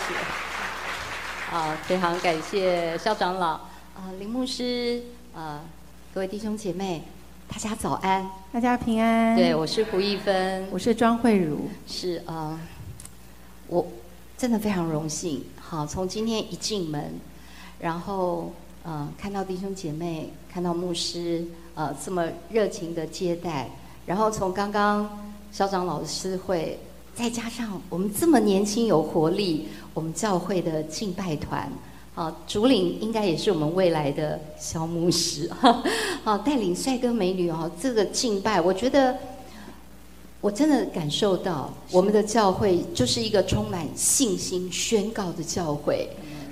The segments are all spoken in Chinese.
谢。啊，非常感谢肖长老，啊，林牧师，啊，各位弟兄姐妹，大家早安，大家平安。对，我是胡一芬，我是庄慧茹，是啊，我真的非常荣幸，好，从今天一进门，然后嗯，看到弟兄姐妹，看到牧师，呃，这么热情的接待，然后从刚刚校长老师会。再加上我们这么年轻有活力，我们教会的敬拜团，啊，主领应该也是我们未来的小牧师，啊，带领帅哥美女哦，这个敬拜，我觉得我真的感受到我们的教会就是一个充满信心宣告的教会，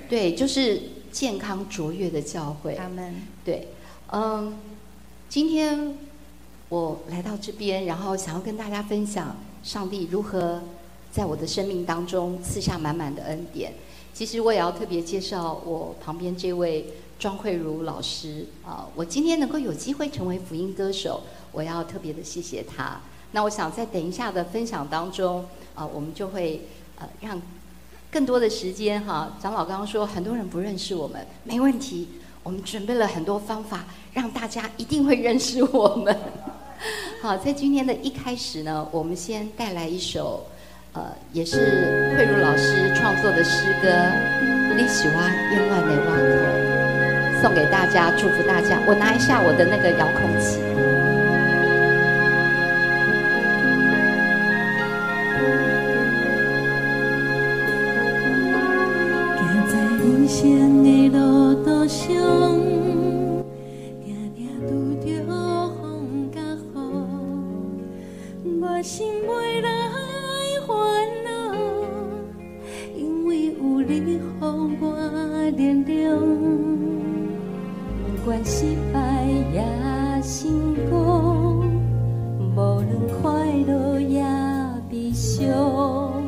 对，就是健康卓越的教会。他们对，嗯，今天我来到这边，然后想要跟大家分享。上帝如何在我的生命当中赐下满满的恩典？其实我也要特别介绍我旁边这位庄慧茹老师啊，我今天能够有机会成为福音歌手，我要特别的谢谢他。那我想在等一下的分享当中啊，我们就会呃让更多的时间哈。长老刚刚说很多人不认识我们，没问题，我们准备了很多方法，让大家一定会认识我们。好，在今天的一开始呢，我们先带来一首，也是慧茹老师创作的诗歌《你喜欢冤乱的挖口》，送给大家，祝福大家。我拿一下我的那个遥控器。在人生的路途上。心袂你予我力量。不管失败也成功，无论快乐也悲伤。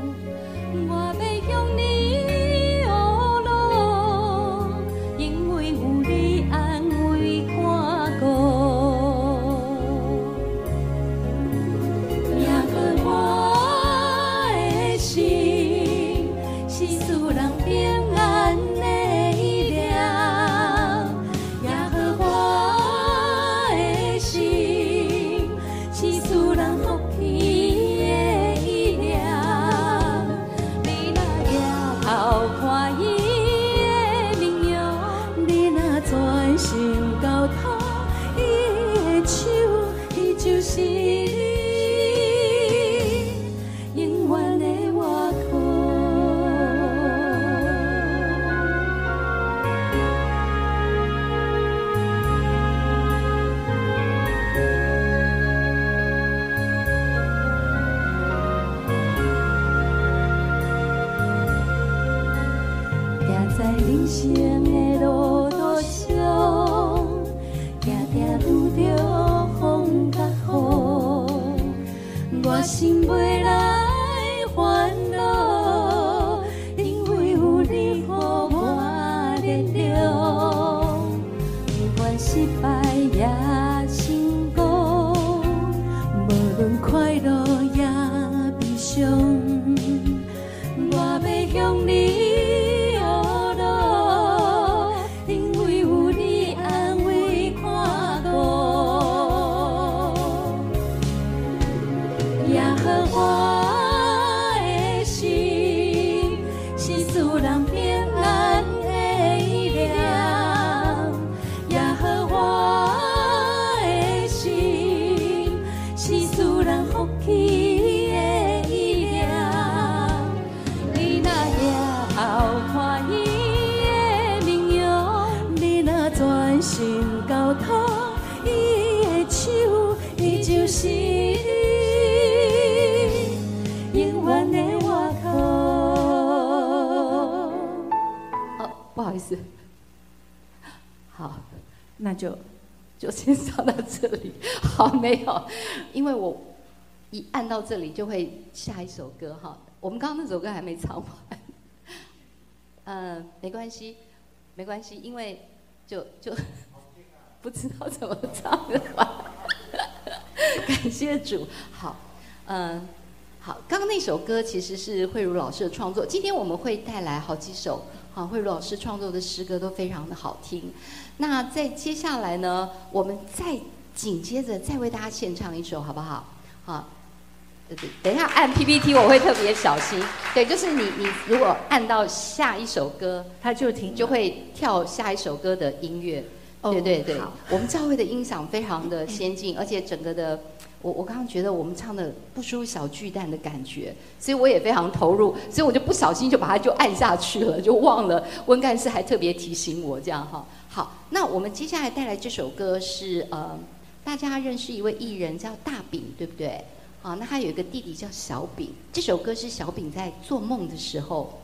没有，因为我一按到这里就会下一首歌哈。我们刚刚那首歌还没唱完，嗯，没关系，没关系，因为就就 不知道怎么唱的话。感谢主，好，嗯，好，刚刚那首歌其实是慧茹老师的创作。今天我们会带来好几首，好，慧茹老师创作的诗歌都非常的好听。那在接下来呢，我们再紧接着再为大家献唱一首，好不好？好，等一下按 PPT 我会特别小心。对，就是你你如果按到下一首歌，它就停，就会跳下一首歌的音乐。对对对，我们教会的音响非常的先进，而且整个的。我我刚刚觉得我们唱的不输小巨蛋的感觉，所以我也非常投入，所以我就不小心就把它就按下去了，就忘了温干事还特别提醒我这样哈。好，那我们接下来带来这首歌是呃，大家认识一位艺人叫大饼，对不对？好，那他有一个弟弟叫小饼，这首歌是小饼在做梦的时候，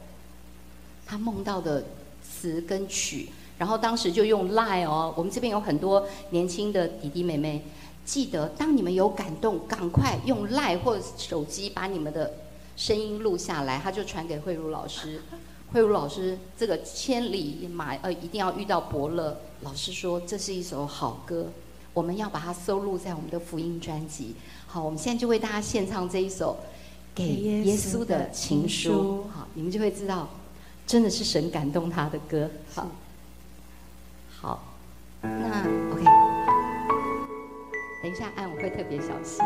他梦到的词跟曲，然后当时就用 lie 哦，我们这边有很多年轻的弟弟妹妹。记得，当你们有感动，赶快用赖或手机把你们的声音录下来，他就传给慧茹老师。慧茹老师，这个千里马呃，一定要遇到伯乐。老师说这是一首好歌，我们要把它收录在我们的福音专辑。好，我们现在就为大家献唱这一首给耶稣的情书。好，你们就会知道，真的是神感动他的歌。好，好，那 OK。等一下按，我会特别小心。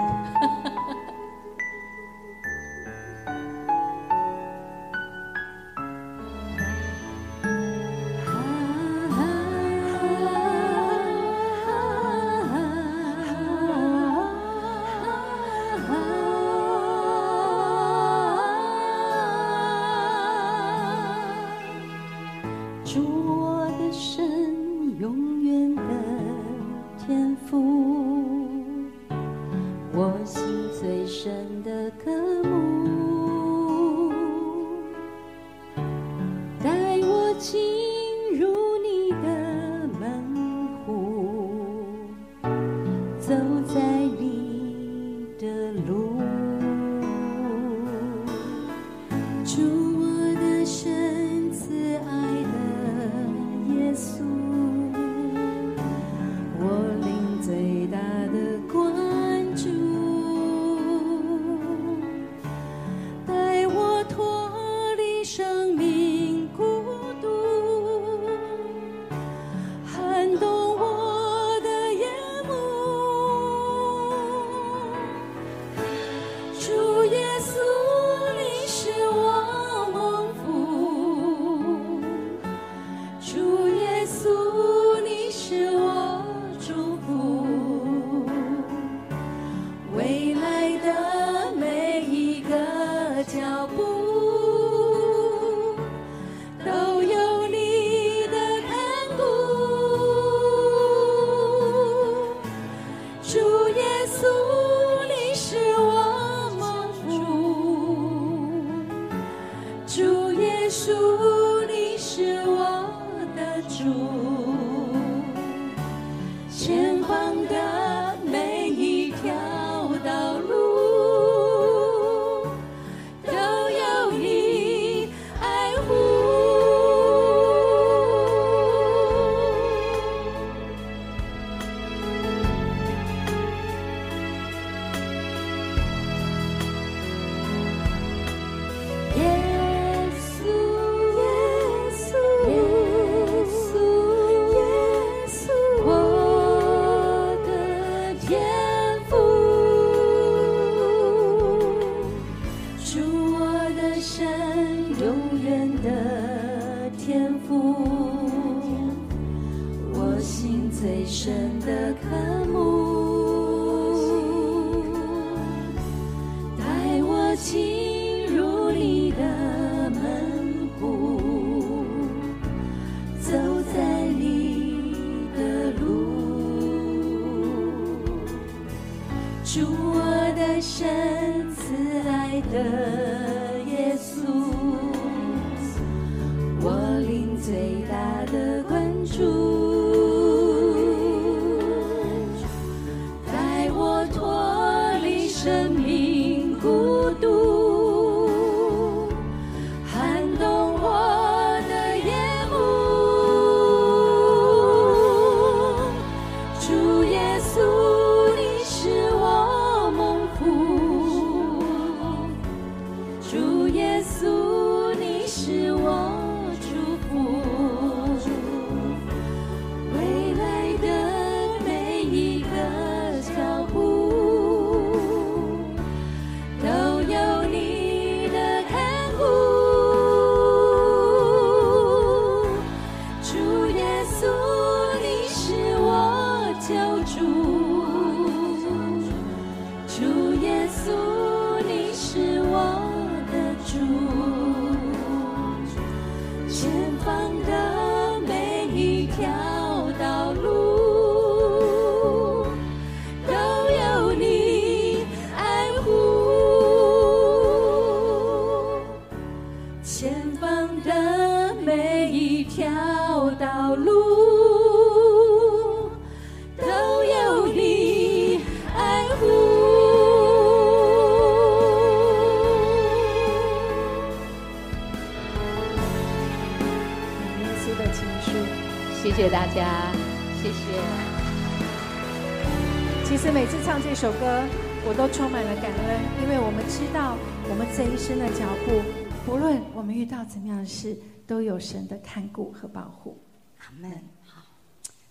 神的看顾和保护。阿门。好，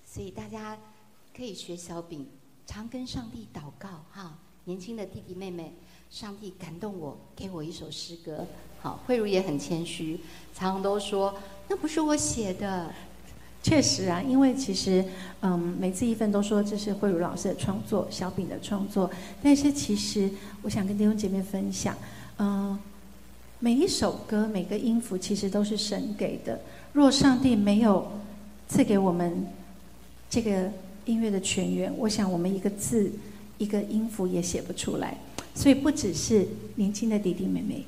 所以大家可以学小饼，常跟上帝祷告哈。年轻的弟弟妹妹，上帝感动我，给我一首诗歌。好，慧茹也很谦虚，常常都说那不是我写的。确实啊，因为其实，嗯，每次一份都说这是慧茹老师的创作，小饼的创作。但是其实，我想跟弟兄姐妹分享，嗯、每一首歌、每个音符其实都是神给的。若上帝没有赐给我们这个音乐的泉源，我想我们一个字、一个音符也写不出来。所以不只是年轻的弟弟妹妹，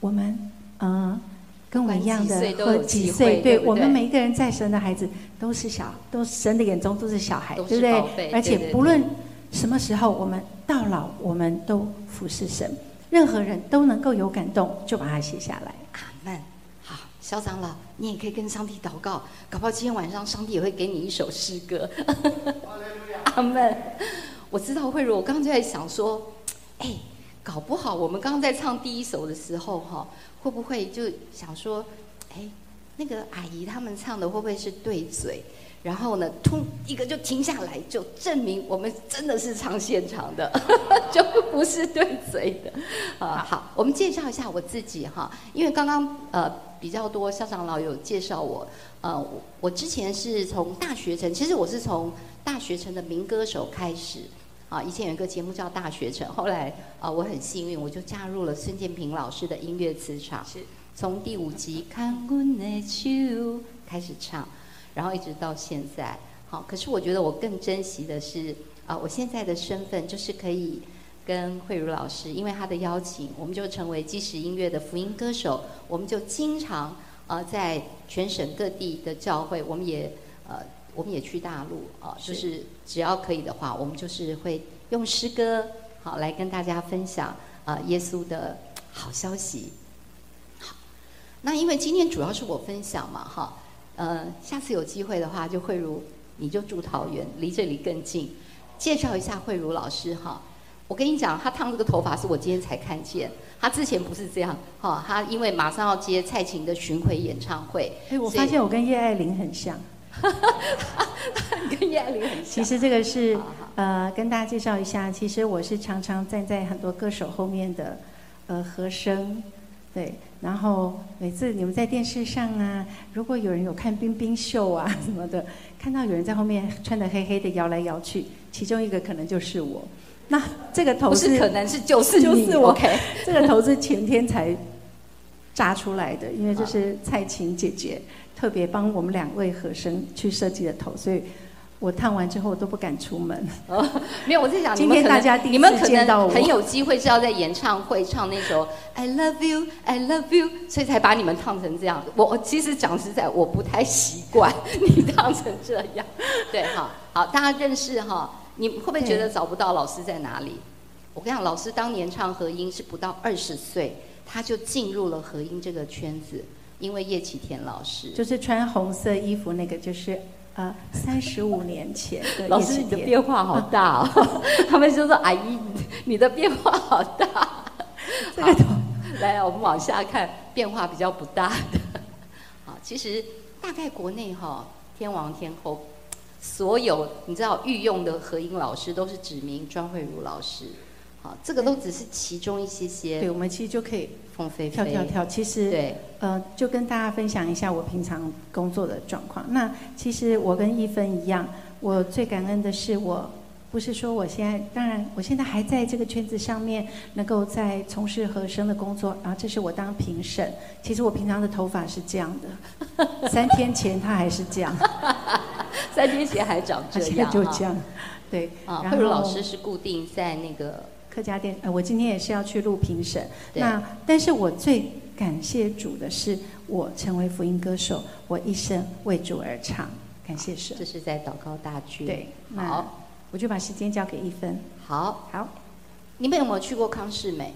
我们嗯。跟我一样的或几岁，对我们每一个人在神的孩子都是小，都神的眼中都是小孩，都对不对？而且不论什么时候，我们到老，我们都服侍神，任何人都能够有感动，就把它写下来。阿门。好，肖长老，你也可以跟上帝祷告，搞不好今天晚上上帝也会给你一首诗歌。阿门。我知道慧茹，我刚刚就在想说，哎，搞不好我们刚刚在唱第一首的时候，哈，会不会就想说，哎，那个阿姨他们唱的会不会是对嘴？然后呢，突一个就停下来，就证明我们真的是唱现场的，就不是对嘴的。啊，好，我们介绍一下我自己哈，因为刚刚呃比较多校长老有介绍我，呃，我我之前是从大学城，其实我是从大学城的民歌手开始。啊，以前有一个节目叫《大学城》，后来啊，我很幸运，我就加入了孙建平老师的音乐磁场，是从第五集《看阮的手》开始唱，然后一直到现在。好，可是我觉得我更珍惜的是啊，我现在的身份就是可以跟慧茹老师，因为她的邀请，我们就成为基石音乐的福音歌手，我们就经常呃在全省各地的教会，我们也呃我们也去大陆啊、是就是只要可以的话，我们就是会用诗歌好来跟大家分享啊、呃耶稣的好消息。好，那因为今天主要是我分享嘛哈，呃，下次有机会的话，就慧茹你就住桃园，离这里更近，介绍一下慧茹老师哈。我跟你讲，她烫这个头发是我今天才看见，她之前不是这样哈。她因为马上要接蔡琴的巡回演唱会，哎，我发现我跟叶爱玲很像。跟叶爱玲很像。其实这个是呃，跟大家介绍一下，其实我是常常站在很多歌手后面的呃和声，对。然后每次你们在电视上啊，如果有人有看冰冰秀啊 什么的，看到有人在后面穿的黑黑的摇来摇去，其中一个可能就是我。那这个头不是可能是就是你就是我 OK，这个头是前天才扎出来的，因为这是蔡琴姐姐特别帮我们两位和声去设计的头，所以我烫完之后我都不敢出门。哦没有，我在想今天大家第一你们可次见到我能很有机会是要在演唱会唱那首 I love you, I love you，所以才把你们烫成这样。我我其实讲实在，我不太习惯 你烫成这样。对哈，好，大家认识哈，你会不会觉得找不到老师在哪里？我跟你讲，老师当年唱和音是不到二十岁，他就进入了和音这个圈子，因为叶启田老师。就是穿红色衣服那个，就是呃三十五年前的老师，你的变化好大哦！他们就说：“阿姨，你你的变化好大。”这个头来，我们往下看，变化比较不大的。好，其实大概国内哈，天王天后，所有你知道御用的和音老师都是指名庄慧茹老师。好，这个都只是其中一些些对，我们其实就可以凤飞飞。跳跳跳。其实对，呃，就跟大家分享一下我平常工作的状况。那其实我跟一分一样，我最感恩的是我。不是说我现在，当然我现在还在这个圈子上面，能够在从事和声的工作，然后这是我当评审。其实我平常的头发是这样的，三天前它还是这样，三天前还长它现在这样，就这样。对，啊，然慧茹老师是固定在那个客家店，呃，我今天也是要去录评审。那但是我最感谢主的是，我成为福音歌手，我一生为主而唱。感谢神这。是在祷告大剧。对，好，我就把时间交给一分。好，好，你们有没有去过康世美？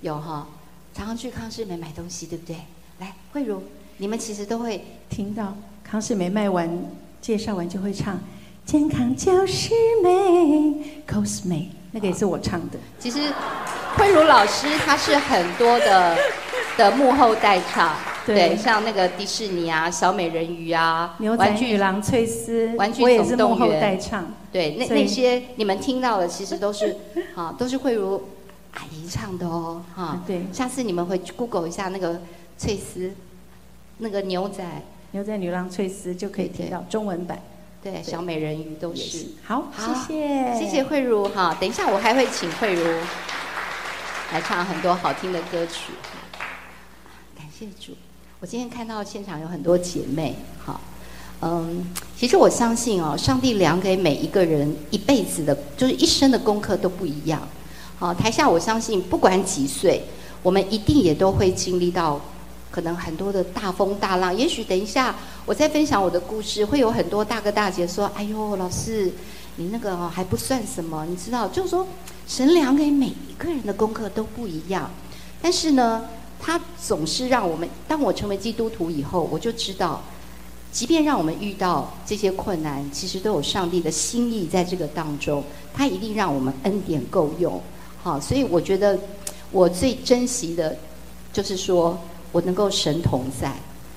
有哈，常常去康世美买东西，对不对？来，慧茹，你们其实都会听到康世美卖完介绍完就会唱“健康就是美 ”，cos 美，那个也是我唱的。其实，慧茹老师她是很多的 的幕后代唱，对像那个迪士尼啊、小美人鱼啊、牛仔玩具，女郎翠丝，玩具我也是幕后员代唱。对，那那些你们听到的，其实都是 啊，都是慧茹阿姨唱的哦，哈。对，下次你们回去 Google 一下那个翠丝，那个牛仔，牛仔女郎翠丝就可以听到中文版，对，小美人鱼都是是。。好，好谢谢，谢谢慧茹哈，等一下我还会请慧茹来唱很多好听的歌曲。感谢主，我今天看到现场有很多姐妹哈，嗯，其实我相信哦，上帝量给每一个人一辈子的，就是一生的功课都不一样。好，台下我相信不管几岁，我们一定也都会经历到可能很多的大风大浪。也许等一下我在分享我的故事，会有很多大哥大姐说：“哎呦，老师，你那个还不算什么，你知道，就是说神量给每一个人的功课都不一样。但是呢，他总是让我们，当我成为基督徒以后，我就知道。”即便让我们遇到这些困难，其实都有上帝的心意在这个当中，他一定让我们恩典够用。好，所以我觉得我最珍惜的，就是说我能够神同在。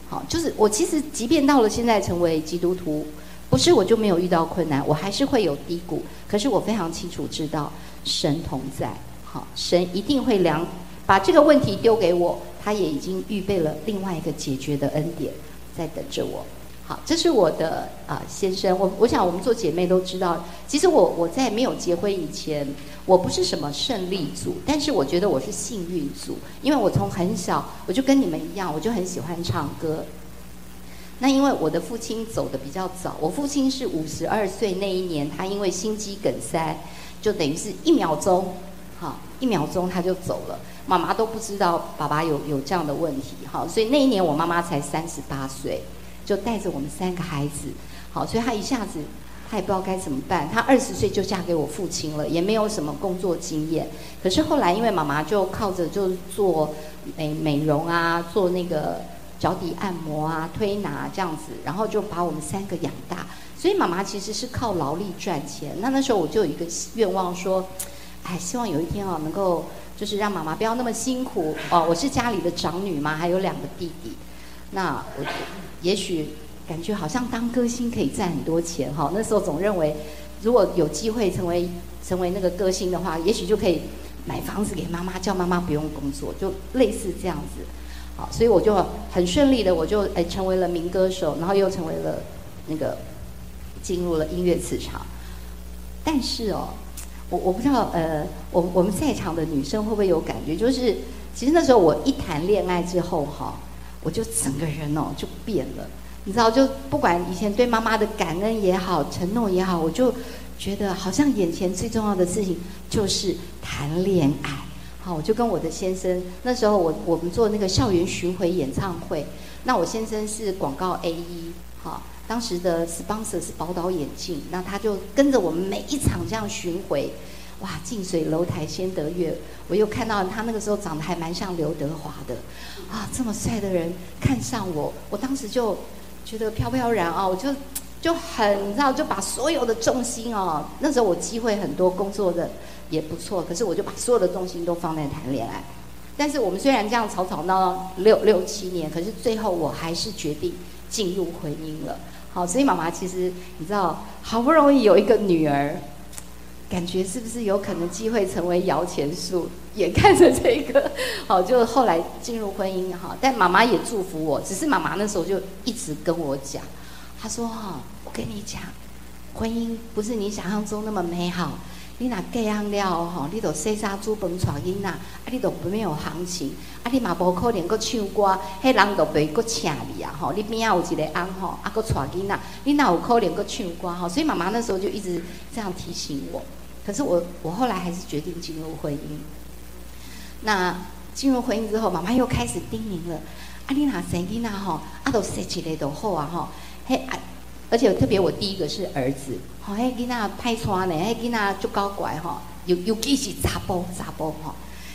好，就是我其实即便到了现在成为基督徒，不是我就没有遇到困难，我还是会有低谷。可是我非常清楚知道神同在。好，神一定会量把这个问题丢给我，他也已经预备了另外一个解决的恩典在等着我。好，这是我的啊、先生。我我想我们做姐妹都知道，其实我我在没有结婚以前，我不是什么胜利组，但是我觉得我是幸运组，因为我从很小我就跟你们一样，我就很喜欢唱歌。那因为我的父亲走的比较早，我父亲是五十二岁那一年，他因为心肌梗塞，就等于是一秒钟，好，一秒钟他就走了。妈妈都不知道爸爸有有这样的问题，哈，所以那一年我妈妈才三十八岁。就带着我们三个孩子，好，所以她一下子她也不知道该怎么办。她二十岁就嫁给我父亲了，也没有什么工作经验。可是后来因为妈妈就靠着就是做美美容啊，做那个脚底按摩啊、推拿这样子，然后就把我们三个养大。所以妈妈其实是靠劳力赚钱。那那时候我就有一个愿望说，哎，希望有一天啊能够就是让妈妈不要那么辛苦哦。我是家里的长女嘛，还有两个弟弟。那我也许感觉好像当歌星可以赚很多钱哈。那时候总认为，如果有机会成为成为那个歌星的话，也许就可以买房子给妈妈，叫妈妈不用工作，就类似这样子。好，所以我就很顺利的，我就哎成为了民歌手，然后又成为了那个进入了音乐磁场。但是哦，我我不知道呃，我我们在场的女生会不会有感觉，就是其实那时候我一谈恋爱之后哈。我就整个人哦就变了，你知道，就不管以前对妈妈的感恩也好，承诺也好，我就觉得好像眼前最重要的事情就是谈恋爱。好，我就跟我的先生，那时候我我们做那个校园巡回演唱会，那我先生是广告 A 一，好，当时的 sponsor 是宝岛眼镜，那他就跟着我们每一场这样巡回。哇，近水楼台先得月，我又看到他那个时候长得还蛮像刘德华的，啊，这么帅的人看上我，我当时就觉得飘飘然啊，我就就很你知道，就把所有的重心哦，那时候我机会很多，工作的也不错，可是我就把所有的重心都放在谈恋爱。但是我们虽然这样吵吵闹闹六六七年，可是最后我还是决定进入婚姻了。好，所以妈妈其实你知道，好不容易有一个女儿。感觉是不是有可能机会成为摇钱树？眼看着这个，好，就后来进入婚姻哈。但妈妈也祝福我，只是妈妈那时候就一直跟我讲，她说哈，我跟你讲，婚姻不是你想象中那么美好。你若嫁样了吼，你都洗衫煮饭带囡仔，啊，你都没有行情，啊，你嘛无可能搁唱歌，迄人都袂搁请你啊吼。你边仔有一个翁吼，啊，搁带囡仔，你哪有可能搁唱歌吼？所以妈妈那时候就一直这样提醒我。可是我我后来还是决定进入婚姻。那进入婚姻之后，妈妈又开始叮咛了：，啊，你哪生囡仔吼，啊，都生起来都好啊吼，嘿啊，而且特别我第一个是儿子，吼，嘿囡仔派穿呢，嘿囡仔就高乖吼，尤尤其是查甫查甫吼。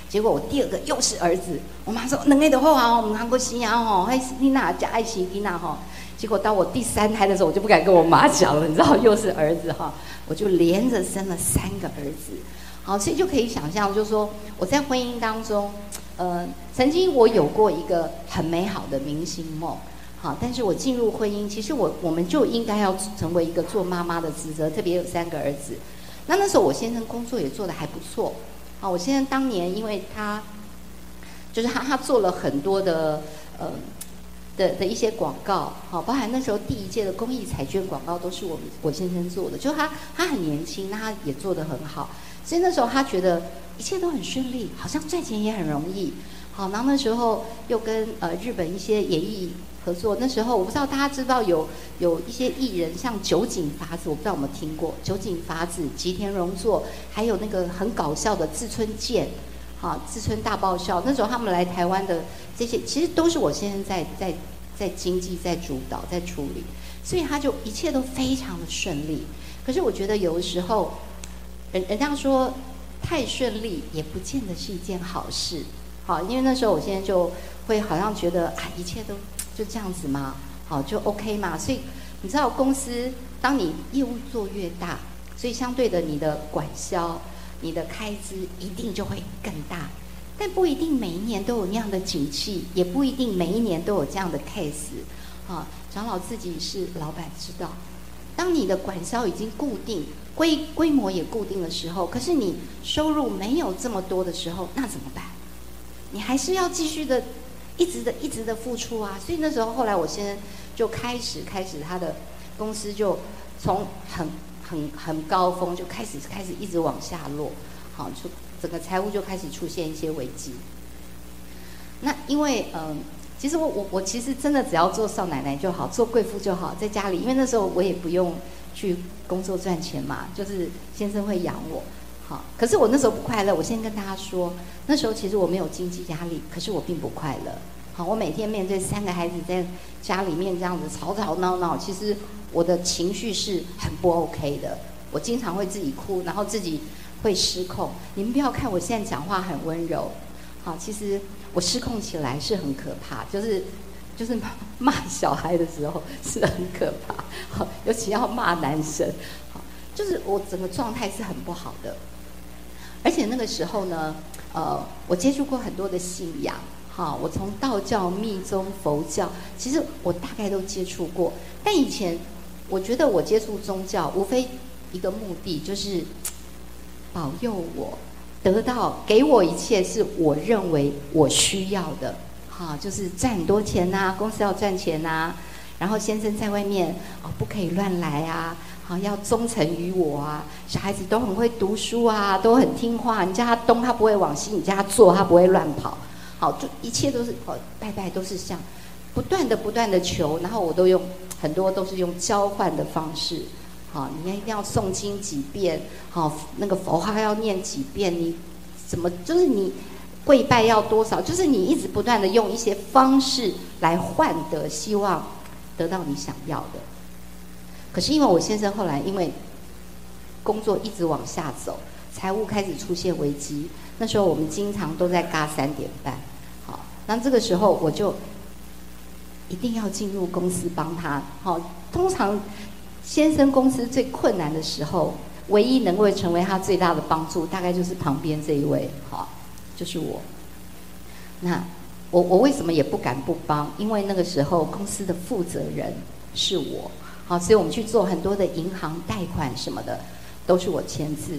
结果我第二个又是儿子，我妈说两个都好啊，我们韩国生啊吼，嘿囡仔加爱心囡仔吼。结果到我第三胎的时候，我就不敢跟我妈讲了，你知道，又是儿子哈，我就连着生了三个儿子。好，所以就可以想象，就是说我在婚姻当中，呃，曾经我有过一个很美好的明星梦，好，但是我进入婚姻，其实我我们就应该要成为一个做妈妈的职责，特别有三个儿子。那那时候我先生工作也做得还不错，好，我先生当年因为他，就是他他做了很多的呃。的的一些广告，好，包含那时候第一届的公益彩券广告都是我们我先生做的，就他他很年轻，那他也做得很好，所以那时候他觉得一切都很顺利，好像赚钱也很容易，好，然后那时候又跟呃日本一些演艺合作，那时候我不知道大家知道有有一些艺人像酒井法子，我不知道有没有听过酒井法子、吉田荣作，还有那个很搞笑的志村健。啊，自村大爆笑，那时候他们来台湾的这些，其实都是我先生在在在经济在主导在处理，所以他就一切都非常的顺利。可是我觉得有的时候，人人家说太顺利也不见得是一件好事。好，因为那时候我现在就会好像觉得啊，一切都就这样子嘛，好就 OK 嘛。所以你知道，公司当你业务做越大，所以相对的你的管销。你的开支一定就会更大，但不一定每一年都有那样的景气，也不一定每一年都有这样的 case。啊，长老自己是老板，知道，当你的管销已经固定，规规模也固定的时候，可是你收入没有这么多的时候，那怎么办？你还是要继续的，一直的、一直的付出啊。所以那时候后来我先就开始开始他的公司就从很。很很高峰就开始开始一直往下落，好，就整个财务就开始出现一些危机。那因为嗯，其实我我我其实真的只要做少奶奶就好，做贵妇就好，在家里，因为那时候我也不用去工作赚钱嘛，就是先生会养我，好。可是我那时候不快乐，我先跟大家说，那时候其实我没有经济压力，可是我并不快乐。好，我每天面对三个孩子在家里面这样子吵吵闹闹，其实。我的情绪是很不 OK 的，我经常会自己哭，然后自己会失控。你们不要看我现在讲话很温柔，好，其实我失控起来是很可怕，就是就是骂小孩的时候是很可怕，好，尤其要骂男生，好，就是我整个状态是很不好的。而且那个时候呢，呃，我接触过很多的信仰，好，我从道教、密宗、佛教，其实我大概都接触过，但以前。我觉得我接触宗教，无非一个目的，就是保佑我得到给我一切是我认为我需要的，哈，就是赚很多钱呐，公司要赚钱呐，然后先生在外面哦不可以乱来啊，好要忠诚于我啊，小孩子都很会读书啊，都很听话，你叫他东他不会往西，你叫他做他不会乱跑，好就一切都是哦拜拜都是像不断的不断的求，然后我都用。很多都是用交换的方式，好，你要一定要诵经几遍，好，那个佛号要念几遍，你怎么就是你跪拜要多少，就是你一直不断的用一些方式来换得，希望得到你想要的。可是因为我先生后来因为工作一直往下走，财务开始出现危机，那时候我们经常都在嘎三点半，那这个时候我就。一定要进入公司帮他。好，通常先生公司最困难的时候，唯一能够成为他最大的帮助，大概就是旁边这一位，好，就是我。那我我为什么也不敢不帮？因为那个时候公司的负责人是我，好，所以我们去做很多的银行贷款什么的，都是我签字。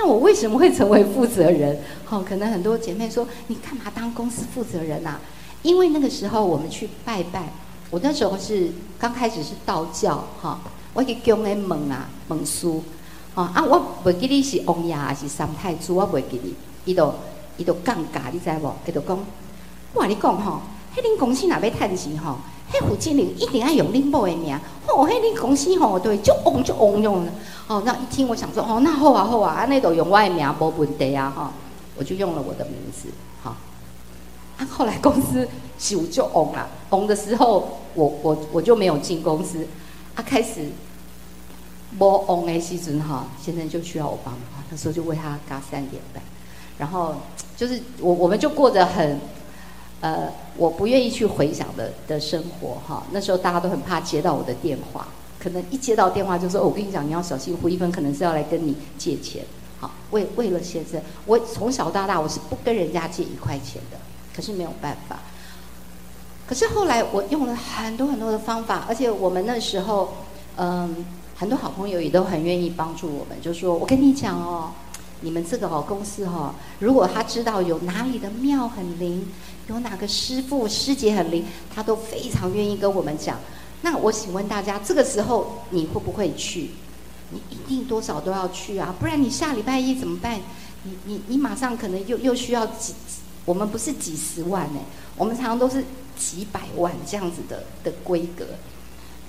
那我为什么会成为负责人？好，可能很多姐妹说，你干嘛当公司负责人啊？因为那个时候我们去拜拜，我那时候是刚开始是道教哈，我去供咧问啊问书，啊啊我袂记你是王爷还是三太子，我袂记你，伊都伊都尴尬，你知无？伊都讲，我话你讲吼，迄恁公司若要趁钱吼，迄负责人一定要用恁某的名，吼，迄恁公司吼对就旺就旺用了，哦，那一听我想说，哦，那好啊好啊，安尼都用我的名无问题啊哈，我就用了我的名字，好。啊，后来公司就就嗡了，嗡的时候，我我我就没有进公司，啊，开始摸红的时阵哈，先生就需要我帮忙，那时候就为他嘎三点半，然后就是我我们就过着很。呃，我不愿意去回想的的生活哈。那时候大家都很怕接到我的电话，可能一接到电话就说：“我跟你讲，你要小心，胡一芬可能是要来跟你借钱。”好，为为了先生，我从小到大我是不跟人家借一块钱的，可是没有办法。可是后来我用了很多很多的方法，而且我们那时候，嗯，很多好朋友也都很愿意帮助我们，就说：“我跟你讲哦。”你们这个哦公司哈，如果他知道有哪里的庙很灵，有哪个师傅师姐很灵，他都非常愿意跟我们讲。那我请问大家，这个时候你会不会去？你一定多少都要去啊，不然你下礼拜一怎么办？你你你马上可能又又需要几，我们不是几十万呢，我们常常都是几百万这样子的的规格，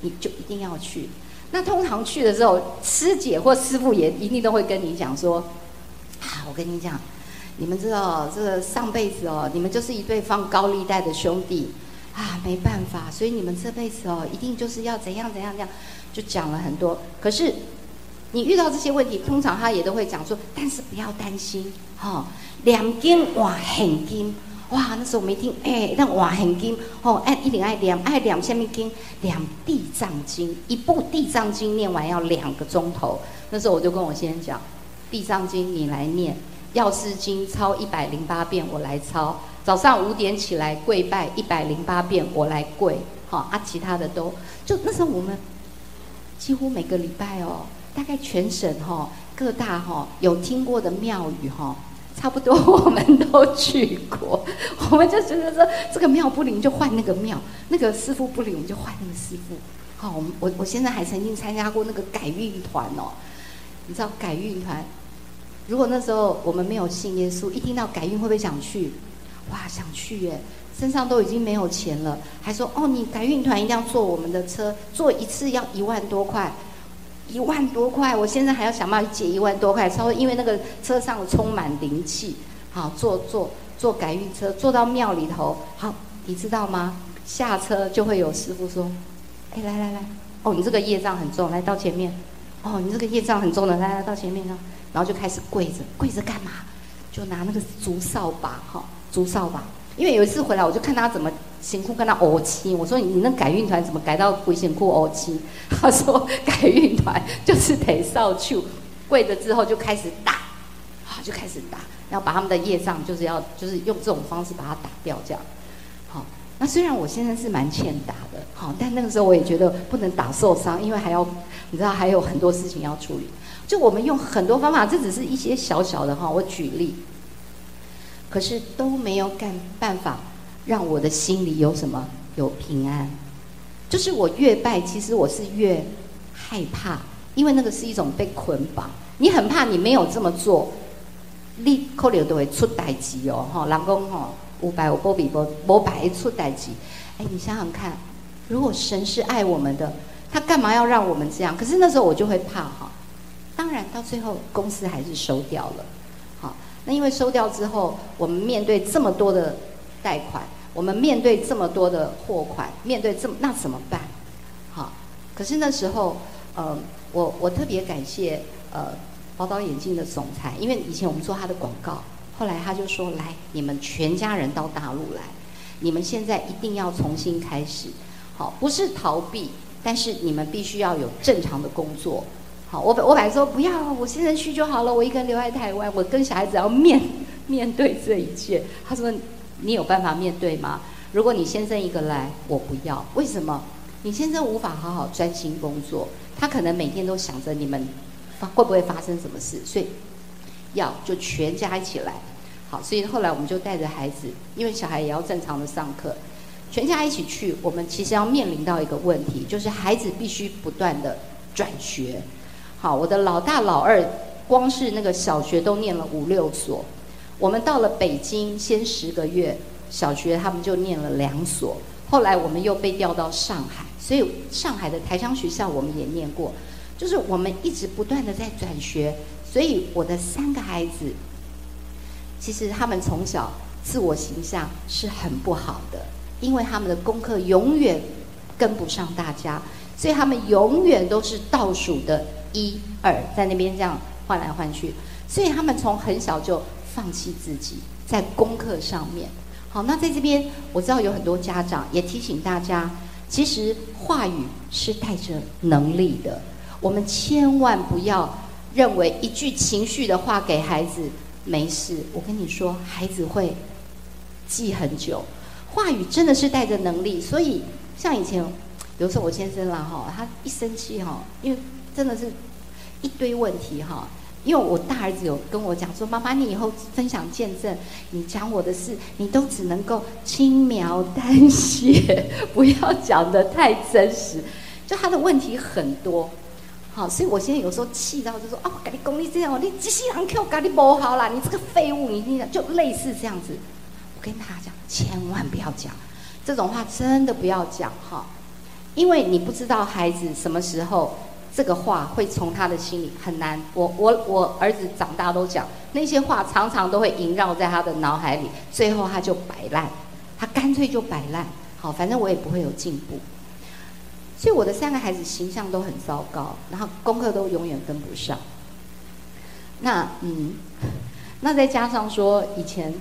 你就一定要去。那通常去的时候，师姐或师傅也一定都会跟你讲说。啊，我跟你讲，你们知道这个上辈子哦，你们就是一对放高利贷的兄弟啊，没办法，所以你们这辈子哦，一定就是要怎样怎样怎样，就讲了很多。可是你遇到这些问题，通常他也都会讲说，但是不要担心，哈，两斤哇很金，哇，那时候我没听，哎，那哇很金，哦，哎，一定爱两爱两下面经，两地藏经，一部地藏经念完要两个钟头。那时候我就跟我先生讲。地藏经你来念，药师经抄一百零八遍我来抄，早上五点起来跪拜一百零八遍我来跪，好啊，其他的都就那时候我们几乎每个礼拜哦，大概全省哈各大哈有听过的庙宇哈，差不多我们都去过，我们就觉得说这个庙不灵就换那个庙，那个师傅不灵我们就换那个师傅，好，我们我我现在还曾经参加过那个改运团哦，你知道改运团。如果那时候我们没有信耶稣，一听到改运会不会想去？哇，想去耶！身上都已经没有钱了，还说哦，你改运团一定要坐我们的车，坐一次要一万多块，一万多块！我现在还要想办法借一万多块，稍微因为那个车上充满灵气，好坐坐坐改运车，坐到庙里头。好，你知道吗？下车就会有师傅说：“哎，来来来，哦，你这个业障很重，来到前面。哦，你这个业障很重的，来来到前面啊。”然后就开始跪着，跪着干嘛？就拿那个竹扫把，哈，竹扫把。因为有一次回来，我就看他怎么辛苦跟他怄气。我说：“你你那改运团怎么改到鬼险库怄气？”他说：“改运团就是得扫去，跪着之后就开始打，好就开始打，然后把他们的业障就是要就是用这种方式把它打掉，这样。好，那虽然我现在是蛮欠打的，好，但那个时候我也觉得不能打受伤，因为还要你知道还有很多事情要处理。就我们用很多方法，这只是一些小小的哈，我举例，可是都没有干办法让我的心里有什么有平安。就是我越拜，其实我是越害怕，因为那个是一种被捆绑。你很怕你没有这么做，你可能都会出代志哦，哈，人讲哈，五百五波比波波百出代志。哎，你想想看，如果神是爱我们的，他干嘛要让我们这样？可是那时候我就会怕哈。当然，到最后公司还是收掉了。好，那因为收掉之后，我们面对这么多的贷款，我们面对这么多的货款，面对这么那怎么办？好，可是那时候，呃，我我特别感谢呃宝岛眼镜的总裁，因为以前我们做他的广告，后来他就说：“来，你们全家人到大陆来，你们现在一定要重新开始。好，不是逃避，但是你们必须要有正常的工作。”好，我我本来说不要，我现在去就好了。我一个人留在台湾，我跟小孩子要面面对这一切。他说：“你有办法面对吗？如果你先生一个来，我不要。为什么？你先生无法好好专心工作，他可能每天都想着你们发会不会发生什么事，所以要就全家一起来。好，所以后来我们就带着孩子，因为小孩也要正常的上课，全家一起去。我们其实要面临到一个问题，就是孩子必须不断的转学。好，我的老大老二，光是那个小学都念了五六所。我们到了北京，先十个月小学，他们就念了两所。后来我们又被调到上海，所以上海的台商学校我们也念过。就是我们一直不断的在转学，所以我的三个孩子，其实他们从小自我形象是很不好的，因为他们的功课永远跟不上大家，所以他们永远都是倒数的一二，在那边这样换来换去，所以他们从很小就放弃自己在功课上面。好，那在这边我知道有很多家长也提醒大家，其实话语是带着能力的，我们千万不要认为一句情绪的话给孩子没事。我跟你说，孩子会记很久。话语真的是带着能力，所以像以前，比如说我先生啦哈，他一生气哈，因为真的是一堆问题哈。因为我大儿子有跟我讲说：“妈妈，你以后分享见证，你讲我的事，你都只能够轻描淡写，不要讲的太真实。”就他的问题很多，好，所以我现在有时候气到就说：“哦，跟你功力这样，你机器人 Q 跟你不好啦，你这个废物，你你就类似这样子。”我跟他讲，千万不要讲这种话，真的不要讲哈，因为你不知道孩子什么时候。这个话会从他的心里很难。我我我儿子长大都讲那些话，常常都会萦绕在他的脑海里，最后他就摆烂，他干脆就摆烂。好，反正我也不会有进步。所以我的三个孩子形象都很糟糕，然后功课都永远跟不上。那嗯，那再加上说以前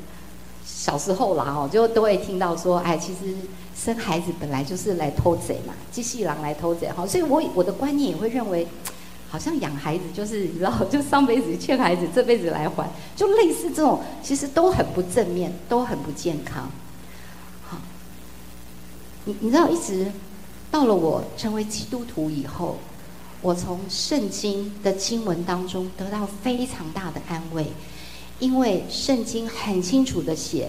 小时候啦，哦，就都会听到说，哎，其实。生孩子本来就是来偷贼嘛，机器狼来偷贼哈，所以我我的观念也会认为，好像养孩子就是你知道，就上辈子欠孩子，这辈子来还，就类似这种，其实都很不正面，都很不健康。好，你你知道，一直到了我成为基督徒以后，我从圣经的经文当中得到非常大的安慰，因为圣经很清楚的写。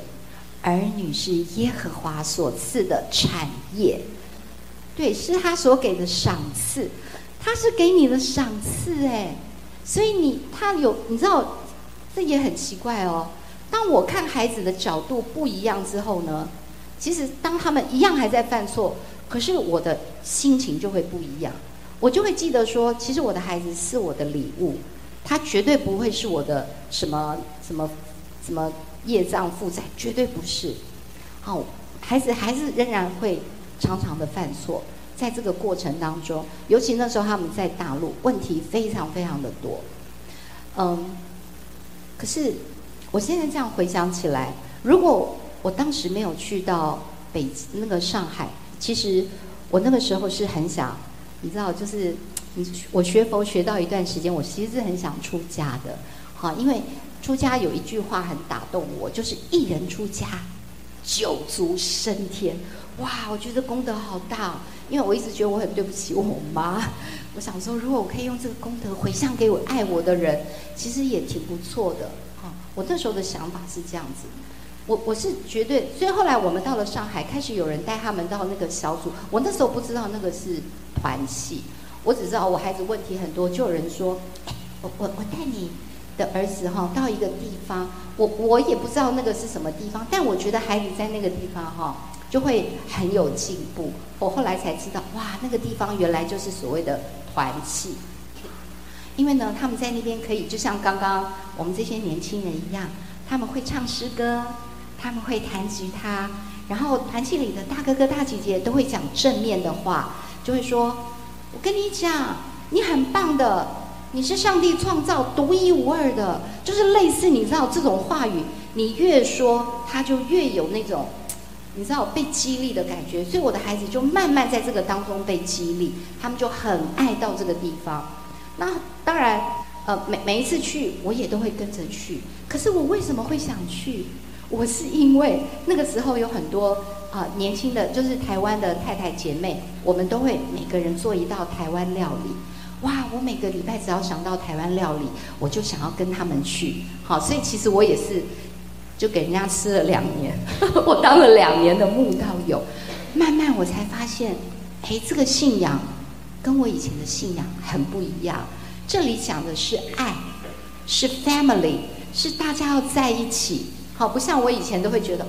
儿女是耶和华所赐的产业，对，是他所给的赏赐，他是给你的赏赐哎，所以你他有你知道，这也很奇怪哦。当我看孩子的角度不一样之后呢，其实当他们一样还在犯错，可是我的心情就会不一样，我就会记得说，其实我的孩子是我的礼物，他绝对不会是我的什么什么什么。业障负债绝对不是，好，孩子还是仍然会常常的犯错，在这个过程当中，尤其那时候他们在大陆，问题非常非常的多，嗯，可是我现在这样回想起来，如果我当时没有去到北那个上海，其实我那个时候是很想，你知道，就是你我学佛学到一段时间，我其实是很想出家的，好，因为。出家有一句话很打动我，就是一人出家，九族升天。哇，我觉得功德好大，因为我一直觉得我很对不起我妈。我想说，如果我可以用这个功德回向给我爱我的人，其实也挺不错的。哈，我那时候的想法是这样子。我我是绝对，所以后来我们到了上海，开始有人带他们到那个小组。我那时候不知道那个是团契，我只知道我孩子问题很多，就有人说，我我我带你。的儿子哈，到一个地方，我我也不知道那个是什么地方，但我觉得孩子在那个地方哈，就会很有进步。我后来才知道，哇，那个地方原来就是所谓的团契，因为呢，他们在那边可以就像刚刚我们这些年轻人一样，他们会唱诗歌，他们会弹吉他，然后团契里的大哥哥大姐姐都会讲正面的话，就会说，我跟你讲，你很棒的。你是上帝创造独一无二的，就是类似你知道这种话语，你越说他就越有那种，你知道被激励的感觉。所以我的孩子就慢慢在这个当中被激励，他们就很爱到这个地方。那当然，呃，每每一次去我也都会跟着去。可是我为什么会想去？我是因为那个时候有很多啊年轻的，就是台湾的太太姐妹，我们都会每个人做一道台湾料理。哇！我每个礼拜只要想到台湾料理，我就想要跟他们去。好，所以其实我也是，就给人家吃了两年，我当了两年的牧道友。慢慢我才发现，哎，这个信仰跟我以前的信仰很不一样。这里讲的是爱，是 family，是大家要在一起。好，不像我以前都会觉得，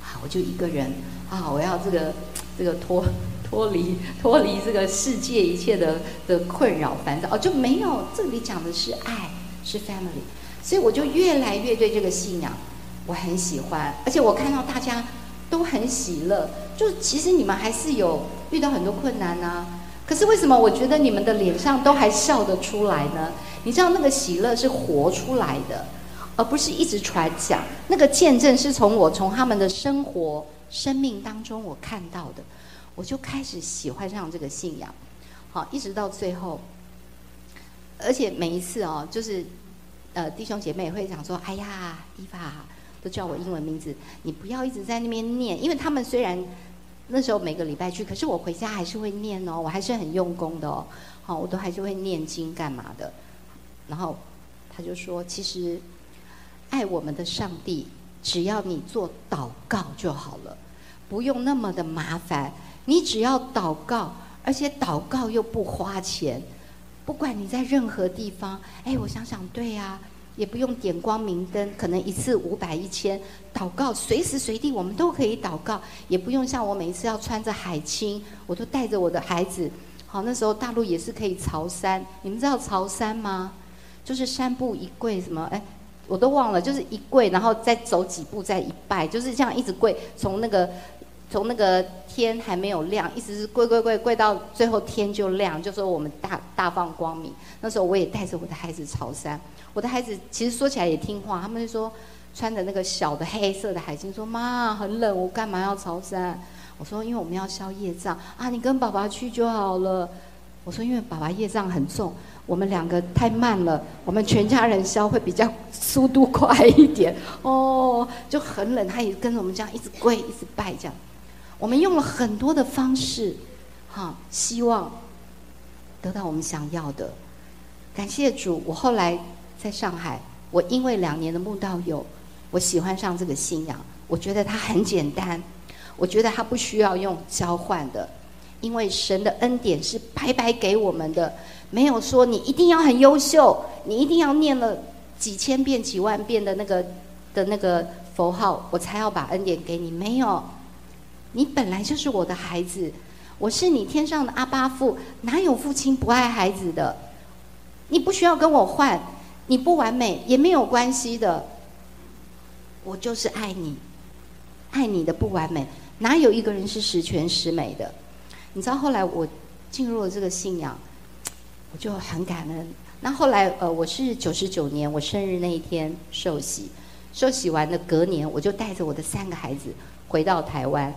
啊，我就一个人啊，我要这个这个拖。脱离脱离这个世界一切的的困扰烦躁哦，就没有这里讲的是爱是 family，所以我就越来越对这个信仰我很喜欢，而且我看到大家都很喜乐，就其实你们还是有遇到很多困难呢。可是为什么我觉得你们的脸上都还笑得出来呢？你知道那个喜乐是活出来的，而不是一直传讲。那个见证是从我从他们的生活、生命当中我看到的，我就开始喜欢上这个信仰。好，一直到最后，而且每一次哦，就是呃弟兄姐妹会讲说：“哎呀，伊娃都叫我英文名字，你不要一直在那边念，因为他们虽然。”那时候每个礼拜去，可是我回家还是会念哦，我还是很用功的哦，好，我都还是会念经干嘛的。然后他就说，其实爱我们的上帝，只要你做祷告就好了，不用那么的麻烦。你只要祷告，而且祷告又不花钱，不管你在任何地方。哎，我想想，对呀。也不用点光明灯，可能一次五百一千，祷告随时随地我们都可以祷告，也不用像我每一次要穿着海青，我都带着我的孩子。好，那时候大陆也是可以朝山，你们知道朝山吗？就是三步一跪，什么？哎，我都忘了，就是一跪，然后再走几步再一拜，就是这样一直跪，从那个从那个天还没有亮，一直是跪跪跪跪到最后天就亮，就说我们大大放光明。那时候我也带着我的孩子朝山。我的孩子其实说起来也听话，他们就说穿着那个小的黑色的海星，说妈很冷，我干嘛要朝山？我说因为我们要消业障啊，你跟爸爸去就好了。我说因为爸爸业障很重，我们两个太慢了，我们全家人消会比较速度快一点。哦，就很冷，他也跟着我们这样一直跪一直拜这样。我们用了很多的方式，哈，希望得到我们想要的。感谢主，我后来。在上海，我因为两年的慕道友，我喜欢上这个信仰。我觉得它很简单，我觉得它不需要用交换的，因为神的恩典是白白给我们的，没有说你一定要很优秀，你一定要念了几千遍、几万遍的那个的那个佛号，我才要把恩典给你。没有，你本来就是我的孩子，我是你天上的阿巴父，哪有父亲不爱孩子的？你不需要跟我换。你不完美也没有关系的，我就是爱你，爱你的不完美，哪有一个人是十全十美的？你知道后来我进入了这个信仰，我就很感恩。那后来呃，我是九十九年我生日那一天受洗，受洗完的隔年，我就带着我的三个孩子回到台湾。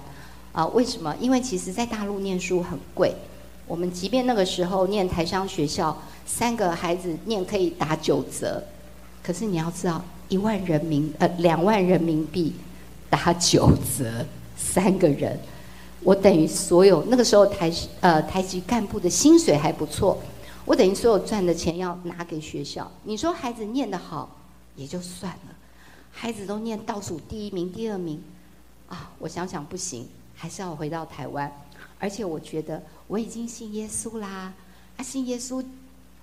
啊，为什么？因为其实在大陆念书很贵，我们即便那个时候念台商学校。三个孩子念可以打九折，可是你要知道，一万人民呃两万人民币打九折，三个人，我等于所有那个时候台呃台级干部的薪水还不错，我等于所有赚的钱要拿给学校。你说孩子念得好也就算了，孩子都念倒数第一名、第二名，啊，我想想不行，还是要回到台湾。而且我觉得我已经信耶稣啦，啊，信耶稣。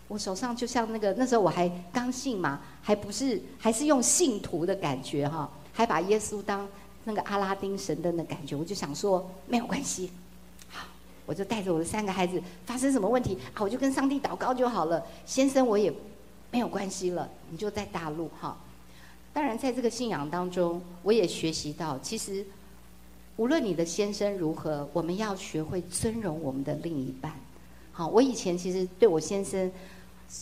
我手上就像那个那时候我还刚信嘛，还不是还是用信徒的感觉哈，还把耶稣当那个阿拉丁神灯的感觉，我就想说没有关系，好，我就带着我的三个孩子，发生什么问题啊，我就跟上帝祷告就好了。先生我也没有关系了，你就在大陆哈。当然在这个信仰当中，我也学习到，其实无论你的先生如何，我们要学会尊荣我们的另一半。好，我以前其实对我先生。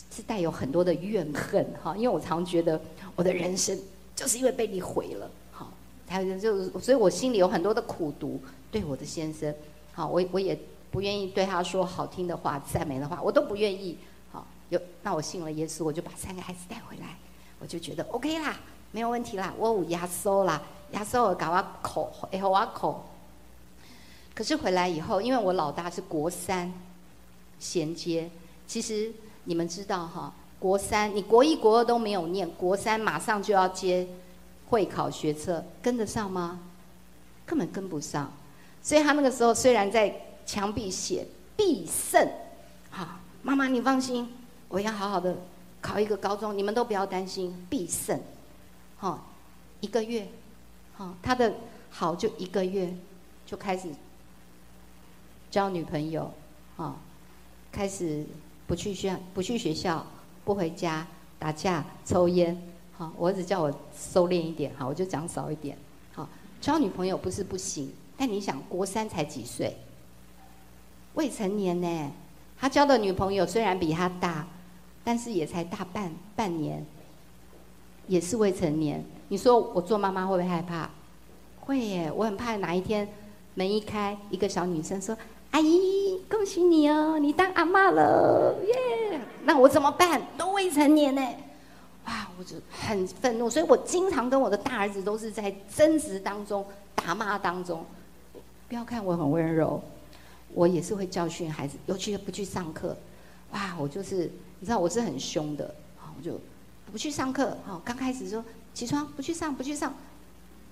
是带有很多的怨恨哈，因为我常觉得我的人生就是因为被你毁了，好，还有就是，所以我心里有很多的苦毒，对我的先生，好，我我也不愿意对他说好听的话、赞美的话，我都不愿意，好，有那我信了耶稣，我就把三个孩子带回来，我就觉得 OK 啦，没有问题啦，我有压缩啦，压缩我搞我口，哎我口，可是回来以后，因为我老大是国三衔接，其实。你们知道哈，国三你国一国二都没有念，国三马上就要接会考学测，跟得上吗？根本跟不上。所以他那个时候虽然在墙壁写必胜，好，妈妈你放心，我要好好的考一个高中，你们都不要担心，必胜。好，一个月，好，他的好就一个月就开始交女朋友，好，开始。不去学，不去学校，不回家，打架，抽烟，好，我儿子叫我收敛一点，好，我就讲少一点。好，交女朋友不是不行，但你想，国三才几岁，未成年呢？他交的女朋友虽然比他大，但是也才大半半年，也是未成年。你说我做妈妈会不会害怕？会耶，我很怕哪一天门一开，一个小女生说：“阿姨，恭喜你哦，你当阿妈了，耶！”那我怎么办？都未成年呢。哇，我就很愤怒，所以我经常跟我的大儿子都是在争执当中、打骂当中。不要看我很温柔，我也是会教训孩子，尤其不去上课。哇，我就是你知道我是很凶的，我就不去上课。好，刚开始说起床不去上，不去上，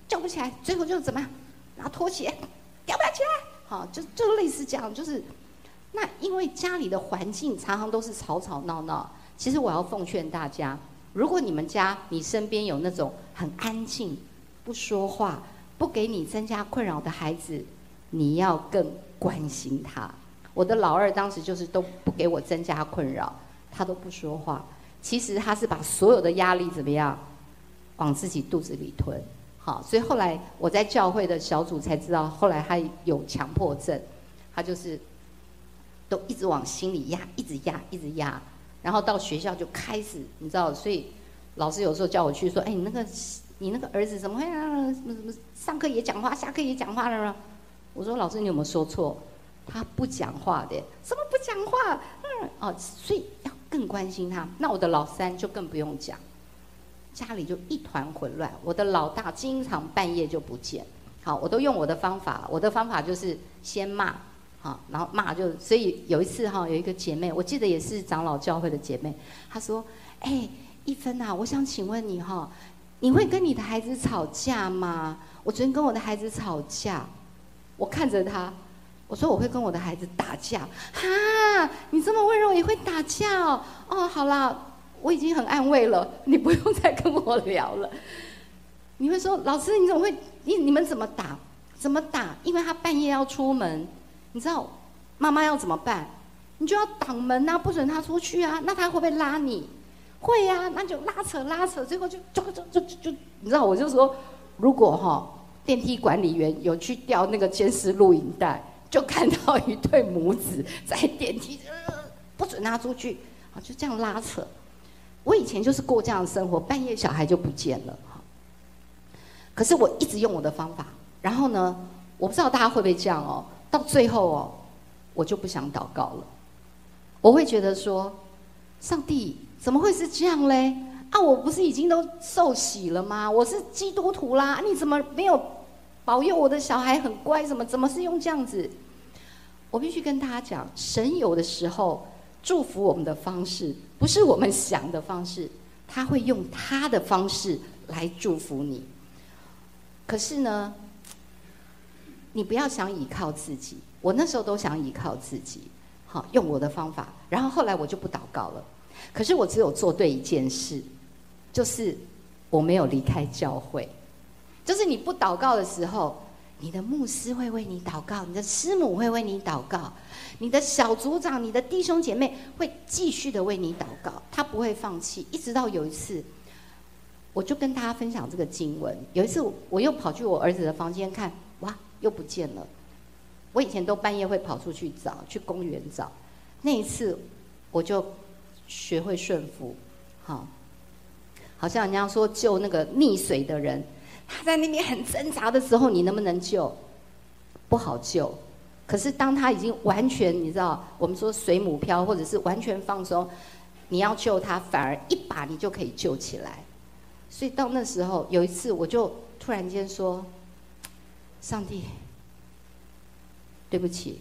叫不起来，最后就怎么样？然后拖鞋，要不要起来？好，就就类似这样，就是那因为家里的环境常常都是吵吵闹闹。其实我要奉劝大家。如果你们家你身边有那种很安静、不说话、不给你增加困扰的孩子，你要更关心他。我的老二当时就是都不给我增加困扰，他都不说话。其实他是把所有的压力怎么样往自己肚子里吞。好，所以后来我在教会的小组才知道，后来他有强迫症，他就是都一直往心里压，一直压，一直压。然后到学校就开始，你知道，所以老师有时候叫我去说：“哎，你那个你那个儿子怎么会啊？什么什么上课也讲话，下课也讲话了呢？”我说：“老师，你有没有说错？他不讲话的，什么不讲话？嗯，哦，所以更关心他。那我的老三就更不用讲，家里就一团混乱。我的老大经常半夜就不见。好，我都用我的方法，我的方法就是先骂。”好，然后骂就，所以有一次哈，有一个姐妹，我记得也是长老教会的姐妹，她说：“哎，一芬啊，我想请问你哈，你会跟你的孩子吵架吗？我昨天跟我的孩子吵架，我看着他，我说我会跟我的孩子打架，哈，你这么温柔也会打架哦？哦，好啦，我已经很安慰了，你不用再跟我聊了。你会说，老师你怎么会？你你们怎么打？怎么打？因为他半夜要出门。”你知道妈妈要怎么办？你就要挡门呐，不准他出去啊。那他会不会拉你？会呀，那就拉扯拉扯，最后就就就就就，你知道，我就说，如果哈电梯管理员有去调那个监视录影带，就看到一对母子 在电梯，不准他出去，啊，就这样拉扯。我以前就是过这样的生活，半夜小孩就不见了哈。可是我一直用我的方法，然后呢，我不知道大家会不会这样哦。到最后哦，我就不想祷告了。我会觉得说，上帝怎么会是这样嘞？啊，我不是已经都受洗了吗？我是基督徒啦，你怎么没有保佑我的小孩很乖？怎么怎么是用这样子？我必须跟大家讲，神有的时候祝福我们的方式，不是我们想的方式，他会用他的方式来祝福你。可是呢？你不要想依靠自己，我那时候都想依靠自己，好用我的方法。然后后来我就不祷告了。可是我只有做对一件事，就是我没有离开教会。就是你不祷告的时候，你的牧师会为你祷告，你的师母会为你祷告，你的小组长、你的弟兄姐妹会继续的为你祷告，他不会放弃。一直到有一次，我就跟大家分享这个经文。有一次，我又跑去我儿子的房间看。哇又不见了。我以前都半夜会跑出去找，去公园找。那一次，我就学会顺服。好，好像人家说救那个溺水的人，他在那边很挣扎的时候，你能不能救？不好救。可是当他已经完全，你知道，我们说水母漂，或者是完全放松，你要救他，反而一把你就可以救起来。所以到那时候，有一次我就突然间说。上帝，对不起，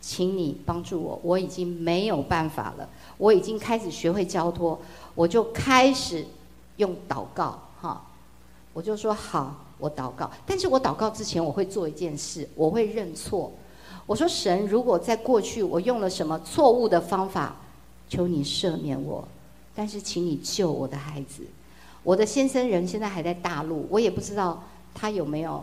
请你帮助我，我已经没有办法了，我已经开始学会交托，我就开始用祷告，哈，我就说好，我祷告，但是我祷告之前，我会做一件事，我会认错，我说神，如果在过去我用了什么错误的方法，求你赦免我，但是请你救我的孩子，我的先生人现在还在大陆，我也不知道他有没有。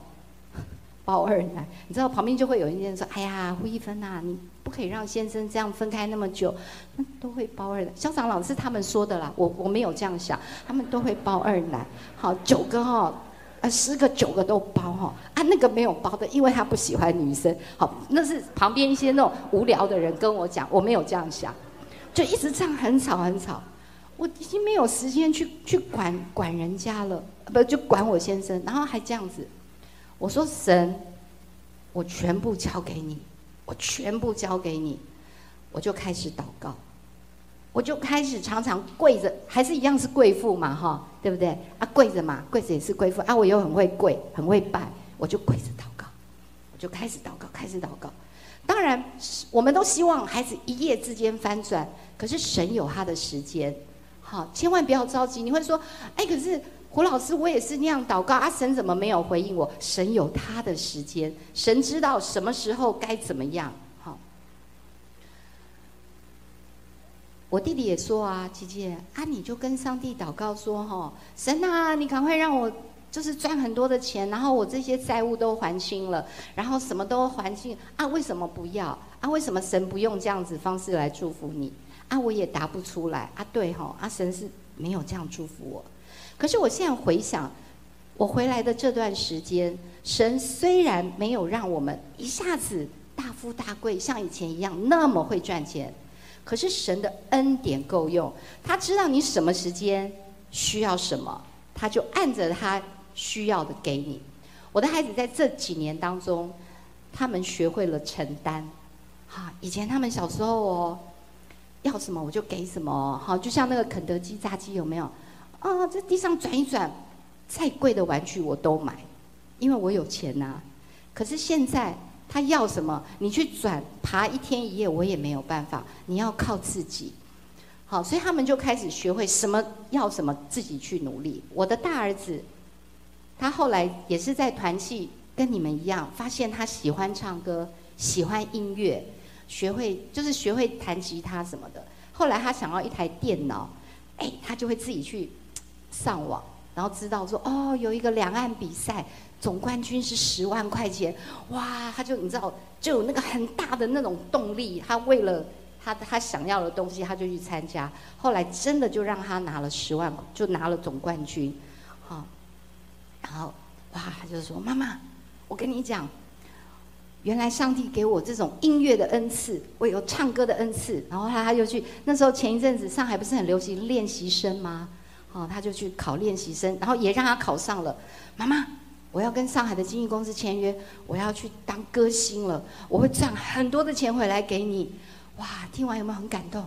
包二奶，你知道旁边就会有一些人说：“哎呀，胡一芬呐，你不可以让先生这样分开那么久，那都会包二奶。校长老师他们说的啦，我我没有这样想，他们都会包二奶。好，九个哈，呃，十个九个都包哈，啊，那个没有包的，因为他不喜欢女生。好，那是旁边一些那种无聊的人跟我讲，我没有这样想，就一直这样很吵很吵。我已经没有时间去去管管人家了，不就管我先生，然后还这样子。我说神，我全部交给你，我全部交给你，我就开始祷告，我就开始常常跪着，还是一样是贵妇嘛，哈，对不对？啊，跪着嘛，跪着也是贵妇啊，我又很会跪，很会拜，我就跪着祷告，我就开始祷告，开始祷告。当然，我们都希望孩子一夜之间翻转，可是神有他的时间。好，千万不要着急。你会说，哎，可是胡老师，我也是那样祷告，阿神怎么没有回应我？神有他的时间，神知道什么时候该怎么样。好，我弟弟也说啊，姐姐啊，你就跟上帝祷告说，哈，神啊，你赶快让我就是赚很多的钱，然后我这些债务都还清了，然后什么都还清啊？为什么不要？啊，为什么神不用这样子方式来祝福你？啊，我也答不出来啊！对哈，阿神是没有这样祝福我。可是我现在回想，我回来的这段时间，神虽然没有让我们一下子大富大贵，像以前一样那么会赚钱，可是神的恩典够用，他知道你什么时间需要什么，他就按着他需要的给你。我的孩子在这几年当中，他们学会了承担。哈，以前他们小时候哦。要什么我就给什么，好，就像那个肯德基炸鸡有没有？啊，在地上转一转，再贵的玩具我都买，因为我有钱呐。可是现在他要什么，你去转爬一天一夜，我也没有办法，你要靠自己。好，所以他们就开始学会什么要什么，自己去努力。我的大儿子，他后来也是在团契，跟你们一样，发现他喜欢唱歌，喜欢音乐。学会就是学会弹吉他什么的。后来他想要一台电脑，哎，他就会自己去上网，然后知道说哦，有一个两岸比赛，总冠军是十万块钱，哇，他就你知道就有那个很大的那种动力。他为了他他想要的东西，他就去参加。后来真的就让他拿了十万，就拿了总冠军，好，然后哇，他就说妈妈，我跟你讲。原来上帝给我这种音乐的恩赐，我有唱歌的恩赐，然后他他就去那时候前一阵子上海不是很流行练习生吗？哦，他就去考练习生，然后也让他考上了。妈妈，我要跟上海的经纪公司签约，我要去当歌星了，我会赚很多的钱回来给你。哇，听完有没有很感动？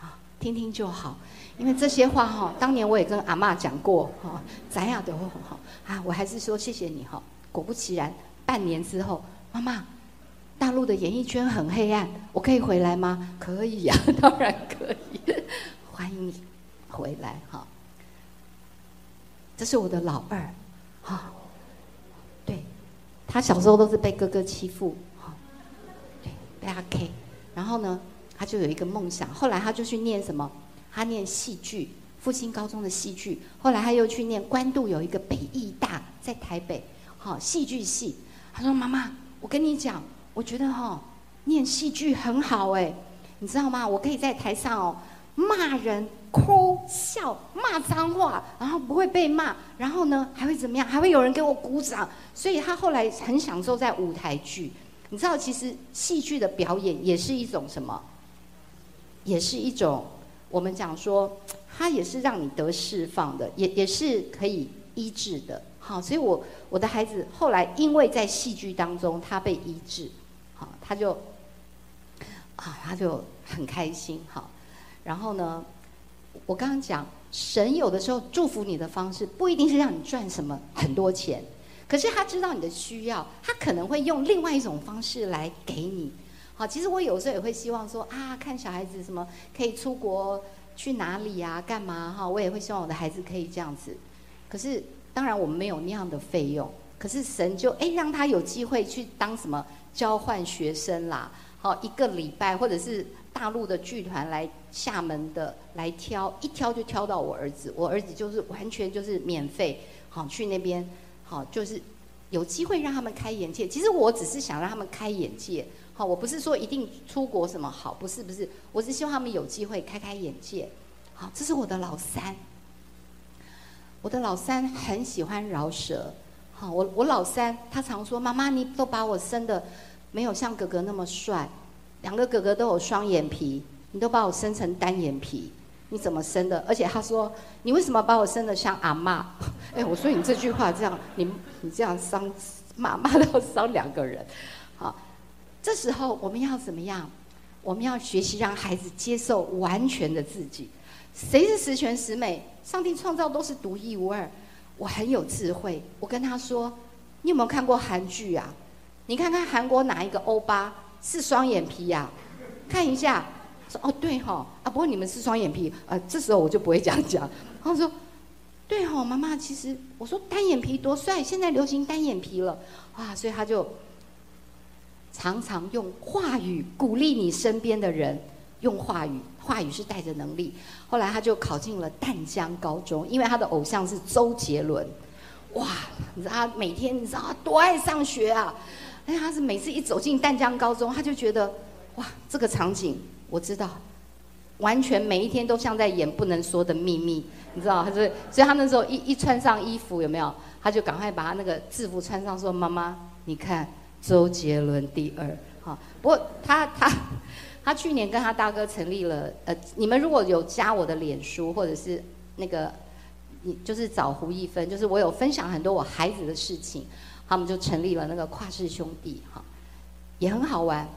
啊，听听就好，因为这些话哈，当年我也跟阿妈讲过哈，咱俩都会很好啊。我还是说谢谢你哈。果不其然，半年之后。妈妈，大陆的演艺圈很黑暗，我可以回来吗？可以呀，当然可以，欢迎你回来哈。这是我的老二，哈，对，他小时候都是被哥哥欺负，哈，对，被他 K，然后呢，他就有一个梦想，后来他就去念什么？他念戏剧，复兴高中的戏剧，后来他又去念关渡有一个北艺大，在台北，好戏剧系。他说：“妈妈。”我跟你讲，我觉得哈，念戏剧很好哎，你知道吗？我可以在台上哦骂人、哭笑、骂脏话，然后不会被骂，然后呢还会怎么样？还会有人给我鼓掌。所以他后来很享受在舞台剧。你知道，其实戏剧的表演也是一种什么？也是一种我们讲说，它也是让你得释放的，也也是可以医治的。好，所以我我的孩子后来因为在戏剧当中他被医治，好，他就啊他就很开心，好，然后呢，我刚刚讲神有的时候祝福你的方式不一定是让你赚什么很多钱，可是他知道你的需要，他可能会用另外一种方式来给你。好，其实我有时候也会希望说啊，看小孩子什么可以出国去哪里啊，干嘛哈，我也会希望我的孩子可以这样子，可是。当然我们没有那样的费用，可是神就哎让他有机会去当什么交换学生啦，好一个礼拜或者是大陆的剧团来厦门的来挑，一挑就挑到我儿子，我儿子就是完全就是免费，好去那边，好就是有机会让他们开眼界。其实我只是想让他们开眼界，好，我不是说一定出国什么好，不是不是，我是希望他们有机会开开眼界。好，这是我的老三。我的老三很喜欢饶舌。好，我我老三他常说：“妈妈，你都把我生的没有像哥哥那么帅，两个哥哥都有双眼皮，你都把我生成单眼皮，你怎么生的？而且他说：你为什么把我生的像阿妈？哎，我说你这句话这样，你你这样伤骂骂到伤两个人。好，这时候我们要怎么样？我们要学习让孩子接受完全的自己。谁是十全十美？上帝创造都是独一无二。我很有智慧，我跟他说：“你有没有看过韩剧啊？你看看韩国哪一个欧巴是双眼皮呀？看一下。”说：“哦，对哈啊，不过你们是双眼皮。”呃，这时候我就不会这样讲。他说：“对哈，妈妈，其实我说单眼皮多帅，现在流行单眼皮了啊。”所以他就常常用话语鼓励你身边的人。用话语，话语是带着能力。后来他就考进了淡江高中，因为他的偶像是周杰伦。哇，你知道他每天你知道他多爱上学啊？而且他是每次一走进淡江高中，他就觉得哇，这个场景我知道，完全每一天都像在演不能说的秘密。你知道，他是所以他那时候一一穿上衣服有没有？他就赶快把他那个制服穿上，说妈妈，你看周杰伦第二。好，不过他他。他去年跟他大哥成立了，呃，你们如果有加我的脸书，或者是那个，你就是找胡一芬，就是我有分享很多我孩子的事情，他们就成立了那个跨世兄弟，哈，也很好玩。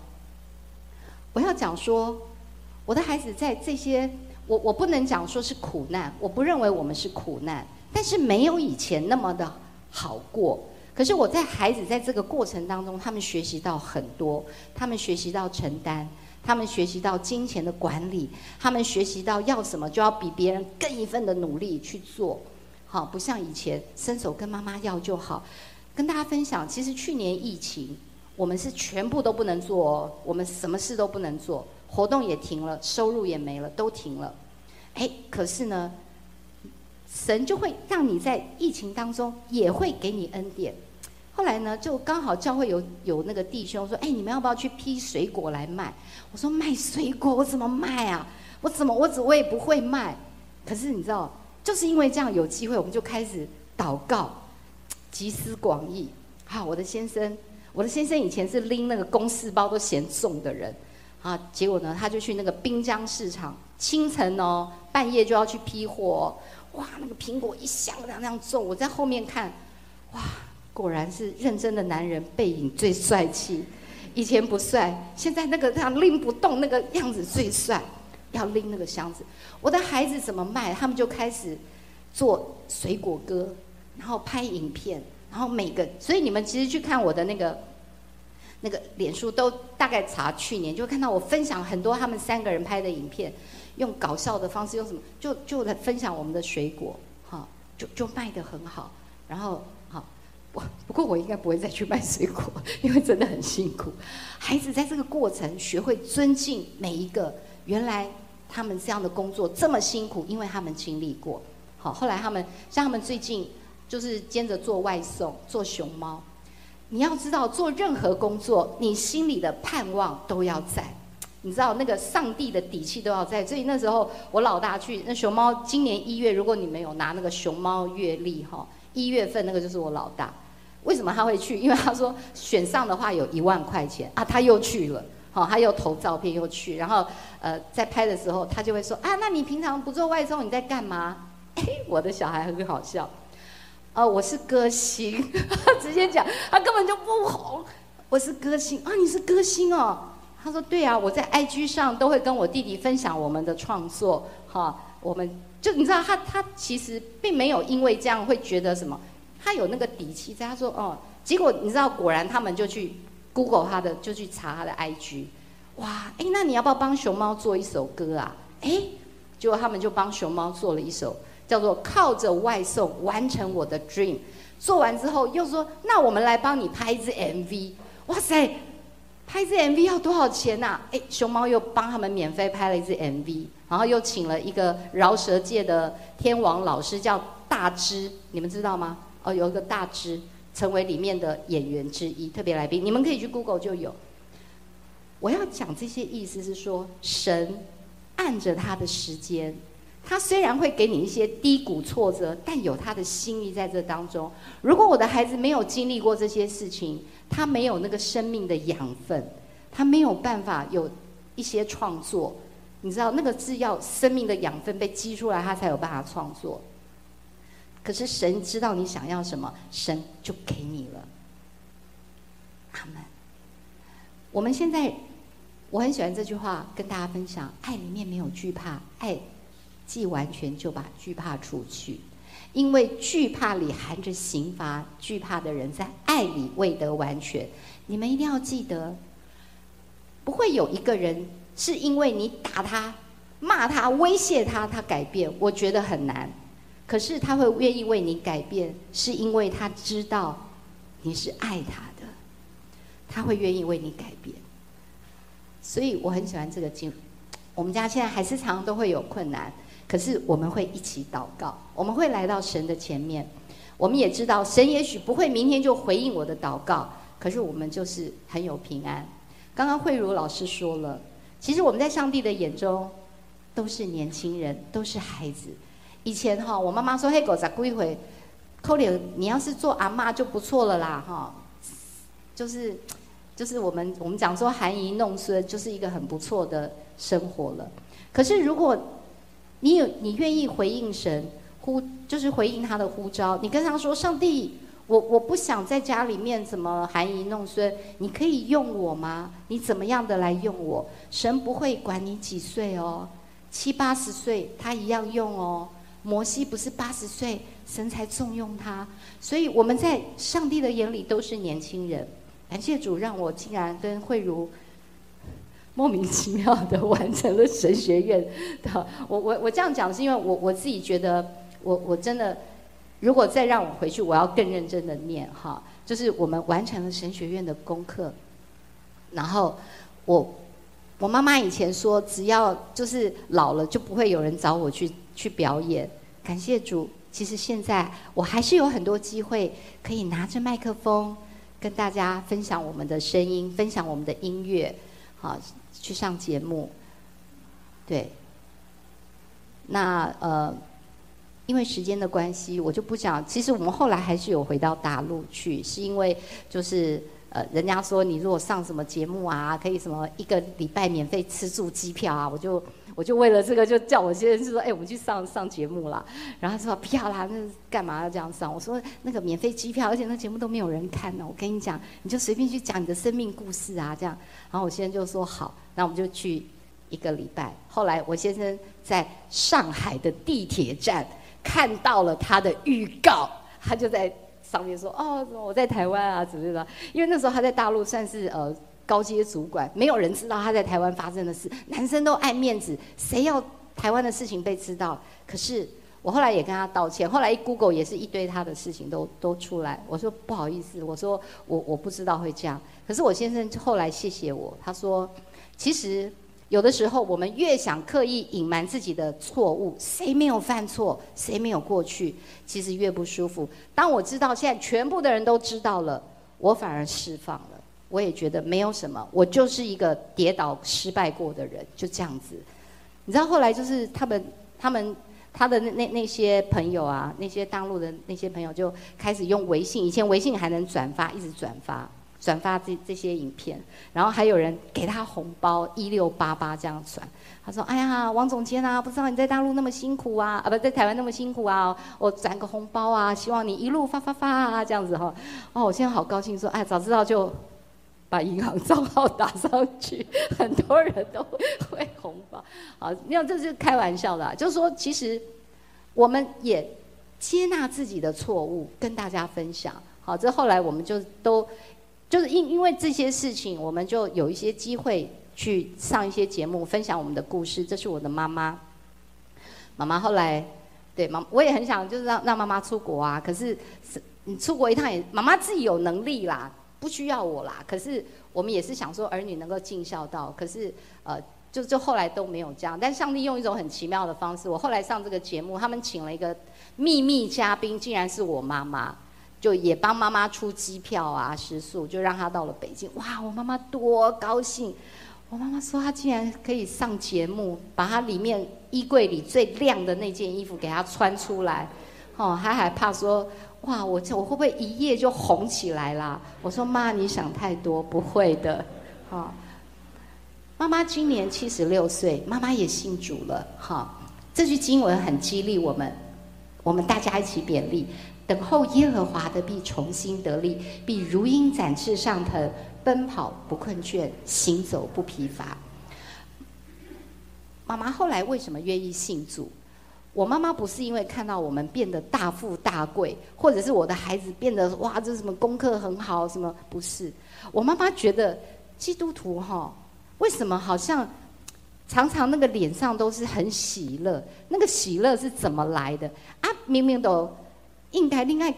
我要讲说，我的孩子在这些，我我不能讲说是苦难，我不认为我们是苦难，但是没有以前那么的好过。可是我在孩子在这个过程当中，他们学习到很多，他们学习到承担。他们学习到金钱的管理，他们学习到要什么就要比别人更一份的努力去做，好，不像以前伸手跟妈妈要就好。跟大家分享，其实去年疫情，我们是全部都不能做，哦，我们什么事都不能做，活动也停了，收入也没了，都停了。哎，可是呢，神就会让你在疫情当中也会给你恩典。后来呢，就刚好教会有有那个弟兄说：“哎，你们要不要去批水果来卖？”我说：“卖水果，我怎么卖啊？我怎么我只我也不会卖。”可是你知道，就是因为这样有机会，我们就开始祷告，集思广益。好，我的先生，我的先生以前是拎那个公事包都嫌重的人，啊，结果呢，他就去那个滨江市场，清晨哦，半夜就要去批货，哇，那个苹果一箱那样重，我在后面看，哇。果然是认真的男人，背影最帅气。以前不帅，现在那个这样拎不动那个样子最帅。要拎那个箱子，我的孩子怎么卖？他们就开始做水果歌，然后拍影片，然后每个。所以你们其实去看我的那个那个脸书，都大概查去年，就看到我分享很多他们三个人拍的影片，用搞笑的方式，用什么就就来分享我们的水果，哈，就就卖的很好，然后。好，我不过我应该不会再去卖水果，因为真的很辛苦。孩子在这个过程学会尊敬每一个，原来他们这样的工作这么辛苦，因为他们经历过。好，后来他们像他们最近就是兼着做外送，做熊猫。你要知道，做任何工作，你心里的盼望都要在，你知道那个上帝的底气都要在。所以那时候我老大去那熊猫，今年一月，如果你没有拿那个熊猫月历哈。一月份那个就是我老大，为什么他会去？因为他说 选上的话有一万块钱啊，他又去了，好，他又投照片又去，然后呃在拍的时候他就会说啊，那你平常不做外送你在干嘛？哎，我的小孩很好笑，呃，我是歌星，直接讲，他根本就不红，我是歌星啊，你是歌星哦，他说对啊，我在 IG 上都会跟我弟弟分享我们的创作，哈，我们。就你知道他他其实并没有因为这样会觉得什么，他有那个底气在。他说哦，结果你知道果然他们就去 Google 他的，就去查他的 IG，哇，哎，那你要不要帮熊猫做一首歌啊？哎，结果他们就帮熊猫做了一首叫做《靠着外送完成我的 Dream》。做完之后又说，那我们来帮你拍一支 MV。哇塞，拍一支 MV 要多少钱呐？哎，熊猫又帮他们免费拍了一支 MV。然后又请了一个饶舌界的天王老师，叫大芝，你们知道吗？哦，有一个大芝成为里面的演员之一，特别来宾，你们可以去 Google 就有。我要讲这些意思是说，神按着他的时间，他虽然会给你一些低谷挫折，但有他的心意在这当中。如果我的孩子没有经历过这些事情，他没有那个生命的养分，他没有办法有一些创作。你知道，那个是要生命的养分被激出来，他才有办法创作。可是神知道你想要什么，神就给你了。阿门。我们现在。我很喜欢这句话，跟大家分享：爱里面没有惧怕，爱既完全就把惧怕除去，因为惧怕里含着刑罚，惧怕的人在爱里未得完全。你们一定要记得，不会有一个人是因为你打他、骂他、威胁他，他改变。我觉得很难。可是他会愿意为你改变，是因为他知道你是爱他的，他会愿意为你改变。所以我很喜欢这个经。我们家现在还是常常都会有困难，可是我们会一起祷告，我们会来到神的前面。我们也知道神也许不会明天就回应我的祷告，可是我们就是很有平安。刚刚慧茹老师说了，其实我们在上帝的眼中都是年轻人，都是孩子。以前哈，我妈妈说：“嘿，狗仔过一回，扣脸，你要是做阿妈就不错了啦，哈。”就是。就是我们我们讲说含饴弄孙，就是一个很不错的生活了。可是如果你有你愿意回应神呼，就是回应他的呼召，你跟他说：“上帝，我我不想在家里面怎么含饴弄孙，你可以用我吗？你怎么样的来用我？神不会管你几岁哦，七八十岁他一样用哦。摩西不是八十岁，神才重用他，所以我们在上帝的眼里都是年轻人。”感谢主，让我竟然跟慧茹莫名其妙的完成了神学院的。我我我这样讲是因为我我自己觉得，我我真的如果再让我回去，我要更认真的念哈。就是我们完成了神学院的功课，然后我我妈妈以前说，只要就是老了就不会有人找我去去表演。感谢主，其实现在我还是有很多机会可以拿着麦克风。跟大家分享我们的声音，分享我们的音乐，好去上节目。对，那呃，因为时间的关系，我就不讲。其实我们后来还是有回到大陆去，是因为就是呃，人家说你如果上什么节目啊，可以什么一个礼拜免费吃住机票啊，我就。我就为了这个，就叫我先生说：“哎，我们去上上节目了。”然后他说：“不要啦，那干嘛要这样上？”我说：“那个免费机票，而且那节目都没有人看呢。我跟你讲，你就随便去讲你的生命故事啊，这样。”然后我先生就说：“好，那我们就去一个礼拜。”后来我先生在上海的地铁站看到了他的预告，他就在上面说：“哦，我在台湾啊，怎么的？因为那时候他在大陆算是呃。”高阶主管，没有人知道他在台湾发生的事。男生都爱面子，谁要台湾的事情被知道？可是我后来也跟他道歉。后来一 Google 也是一堆他的事情都都出来。我说不好意思，我说我我不知道会这样。可是我先生后来谢谢我，他说其实有的时候我们越想刻意隐瞒自己的错误，谁没有犯错，谁没有过去，其实越不舒服。当我知道现在全部的人都知道了，我反而释放了。我也觉得没有什么，我就是一个跌倒失败过的人，就这样子。你知道后来就是他们、他们、他的那那那些朋友啊，那些大陆的那些朋友就开始用微信，以前微信还能转发，一直转发、转发这这些影片，然后还有人给他红包一六八八这样转。他说：“哎呀，王总监啊，不知道你在大陆那么辛苦啊，啊不在台湾那么辛苦啊，我转个红包啊，希望你一路发发发啊，这样子哈。哦，我现在好高兴，说哎，早知道就。”把银行账号打上去，很多人都会红包。好，没有，这是开玩笑的。就是说，其实我们也接纳自己的错误，跟大家分享。好，这后来我们就都就是因因为这些事情，我们就有一些机会去上一些节目，分享我们的故事。这是我的妈妈，妈妈后来对妈，我也很想就是让让妈妈出国啊。可是是你出国一趟也，妈妈自己有能力啦。不需要我啦，可是我们也是想说儿女能够尽孝道，可是呃，就就后来都没有这样。但上帝用一种很奇妙的方式，我后来上这个节目，他们请了一个秘密嘉宾，竟然是我妈妈，就也帮妈妈出机票啊、食宿，就让她到了北京。哇，我妈妈多高兴！我妈妈说她竟然可以上节目，把她里面衣柜里最亮的那件衣服给她穿出来，哦，她还怕说，哇，我这我会不会一夜就红起来啦？我说妈，你想太多，不会的，哈。妈妈今年七十六岁，妈妈也信主了，哈。这句经文很激励我们，我们大家一起勉励。等候耶和华的必重新得力，必如鹰展翅上腾，奔跑不困倦，行走不疲乏。妈妈后来为什么愿意信主？我妈妈不是因为看到我们变得大富大贵，或者是我的孩子变得哇，这什么功课很好，什么不是？我妈妈觉得基督徒哈，为什么好像常常那个脸上都是很喜乐？那个喜乐是怎么来的？啊，明明都。应该另外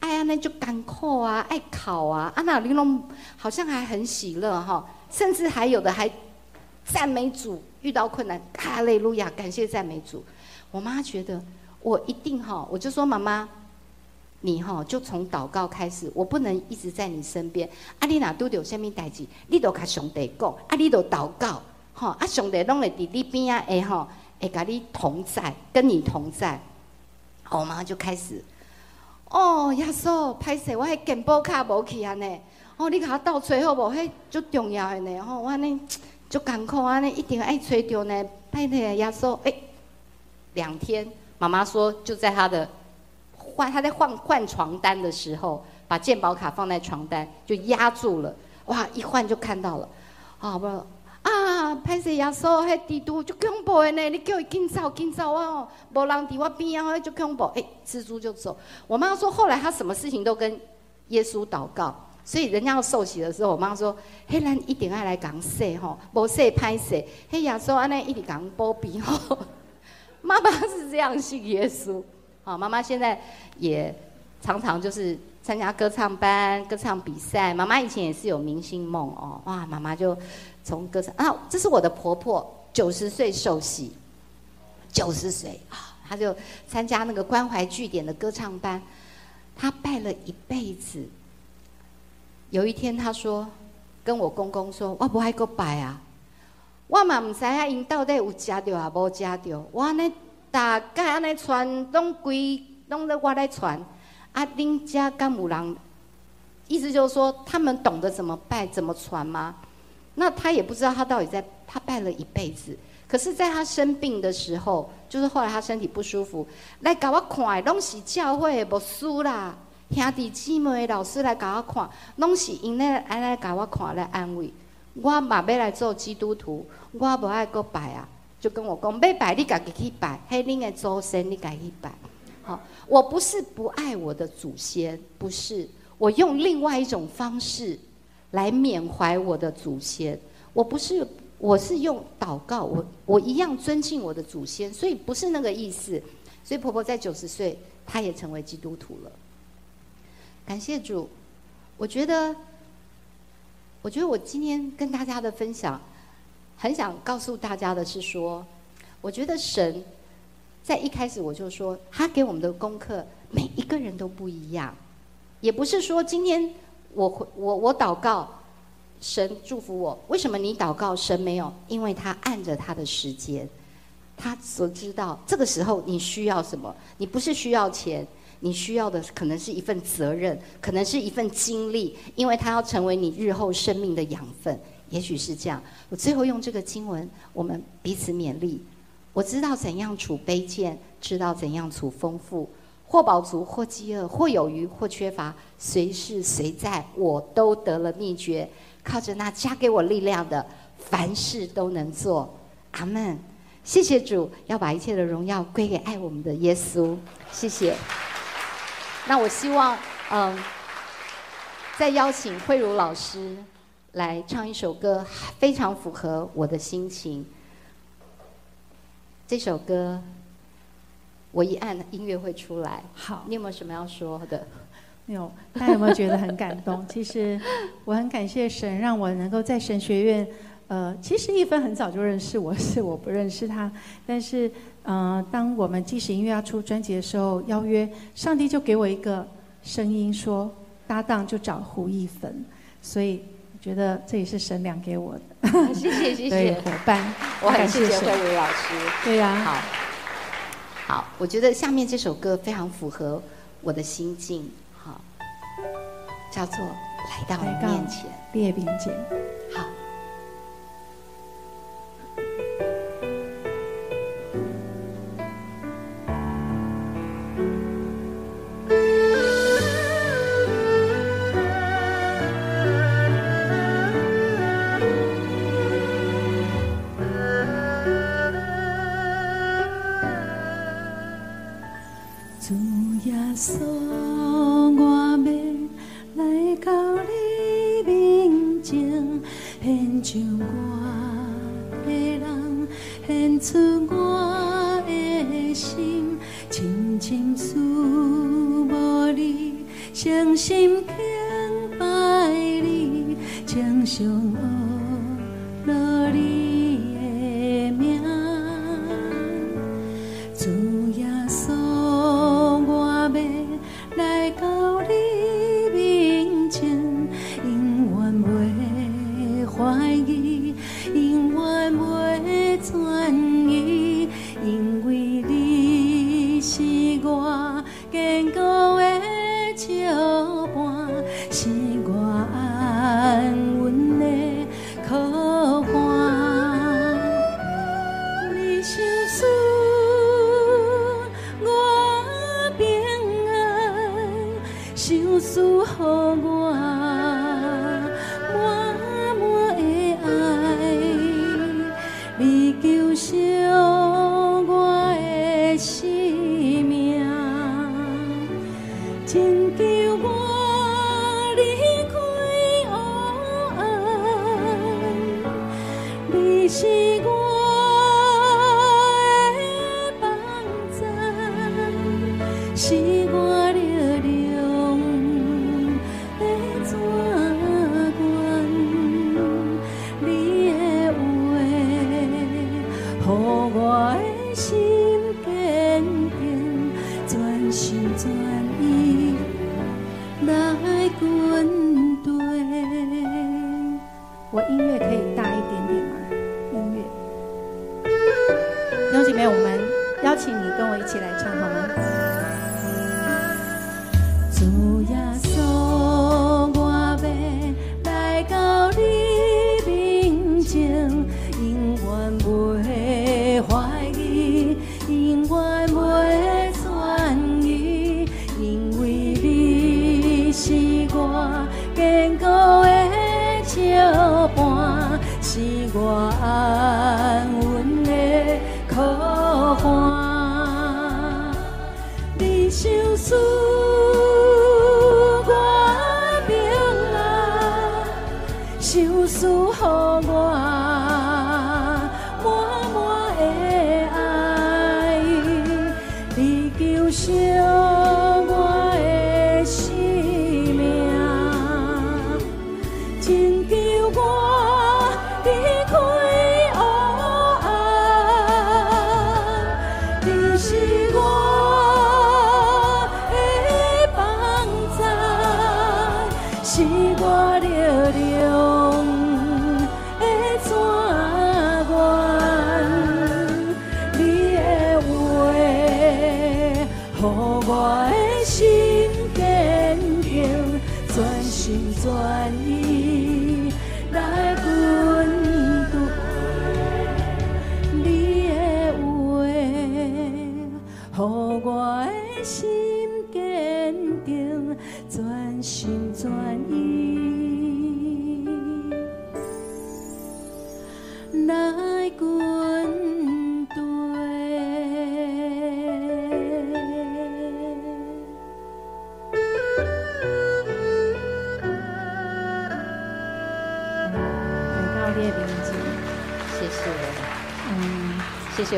爱啊，那就干苦啊，爱考啊，啊那玲珑好像还很喜乐哈，甚至还有的还赞美主，遇到困难，哈利路亚，感谢赞美主。我妈觉得我一定哈，我就说妈妈，你哈就从祷告开始，我不能一直在你身边。啊，你哪都有什么代志，你都甲上帝讲，啊，你都祷告，哈，啊，上帝拢会伫你边啊，会哈，会甲你同在，跟你同在。我妈就开始。哦，耶稣，歹势，我迄健保卡无去安尼。哦，你甲我倒找好无？迄足重要的呢。吼，我安尼 足艰苦安尼，一定爱找着呢。拜托耶稣，哎，两天，妈妈说就在他的换，他在换换床单的时候，把健保卡放在床单，就压住了。哇，一换就看到了。啊，不。啊，歹势耶稣，迄蜘蛛就恐怖的呢！你叫伊紧走，紧走啊！无人伫我边啊，就恐怖。哎，蜘蛛就走。我妈说，后来她什么事情都跟耶稣祷告，所以人家要受洗的时候，我妈说：“嘿，咱一定要来讲说吼，无说歹势。嘿，耶稣安尼一直讲保庇吼。妈妈是这样信耶稣。好，妈妈现在也常常就是参加歌唱班、歌唱比赛。妈妈以前也是有明星梦哦。哇，妈妈就。从歌唱啊，这是我的婆婆，九十岁受洗，九十岁啊，她就参加那个关怀据点的歌唱班，她拜了一辈子。有一天，她说跟我公公说：“我不爱个拜啊，我嘛唔知影，因到底有食着啊，无食着。我安尼大概安尼传，拢规拢在我来传。啊，恁家敢有人，意思就是说，他们懂得怎么拜，怎么传吗？”那他也不知道他到底在他拜了一辈子，可是在他生病的时候，就是后来他身体不舒服，来给我看，拢是教会的牧师啦，兄弟姊妹老师来给我看，拢是因咧安来给我看来安慰。我嘛要来做基督徒，我不爱个拜啊，就跟我讲，要拜你家己去拜，黑恁的祖先你家己拜。好，我不是不爱我的祖先，不是，我用另外一种方式。来缅怀我的祖先，我不是，我是用祷告，我我一样尊敬我的祖先，所以不是那个意思。所以婆婆在九十岁，她也成为基督徒了。感谢主，我觉得，我觉得我今天跟大家的分享，很想告诉大家的是说，我觉得神在一开始我就说，他给我们的功课每一个人都不一样，也不是说今天。我我我祷告，神祝福我。为什么你祷告神没有？因为他按着他的时间，他所知道这个时候你需要什么。你不是需要钱，你需要的可能是一份责任，可能是一份经历，因为它要成为你日后生命的养分。也许是这样。我最后用这个经文，我们彼此勉励。我知道怎样处卑贱，知道怎样处丰富。或饱足，或饥饿，或有余，或缺乏，随是随在，我都得了秘诀。靠着那加给我力量的，凡事都能做。阿门。谢谢主，要把一切的荣耀归给爱我们的耶稣。谢谢。那我希望，嗯，再邀请慧茹老师来唱一首歌，非常符合我的心情。这首歌。我一按音乐会出来。好，你有没有什么要说的？没有，大家有没有觉得很感动？其实我很感谢神，让我能够在神学院。呃，其实一芬很早就认识我，是我不认识他。但是，呃，当我们即使音乐要出专辑的时候，邀约上帝就给我一个声音说，搭档就找胡一芬。所以我觉得这也是神良给我的，谢谢谢谢，伙伴，我很谢谢神慧茹老师。对呀、好，好，我觉得下面这首歌非常符合我的心境，好，叫做《来到来到你面前》。列兵姐。好。诉我欲来到你面前，献上我的人，献出我的心，深深思慕你，伤心轻拜你，墙上。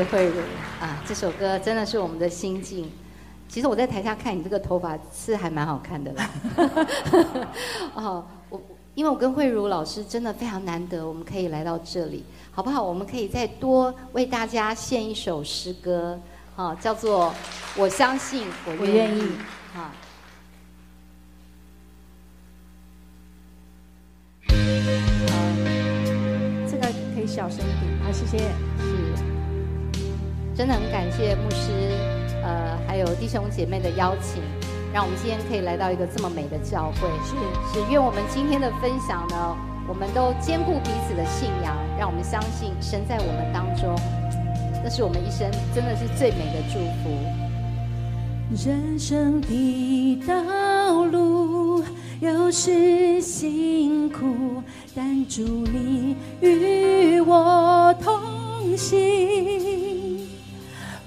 慧茹啊！这首歌真的是我们的心境。其实我在台下看你这个头发是还蛮好看的啦。哦，我因为我跟慧茹老师真的非常难得，我们可以来到这里，好不好？我们可以再多为大家献一首诗歌，啊，叫做《我相信我我愿意愿意》啊。小声一点。好，谢谢。是，真的很感谢牧师，呃，还有弟兄姐妹的邀请，让我们今天可以来到一个这么美的教会。是是，愿我们今天的分享呢，我们都兼顾彼此的信仰，让我们相信神在我们当中，这是我们一生真的是最美的祝福。人生的道路有时辛苦，但主你与我同行。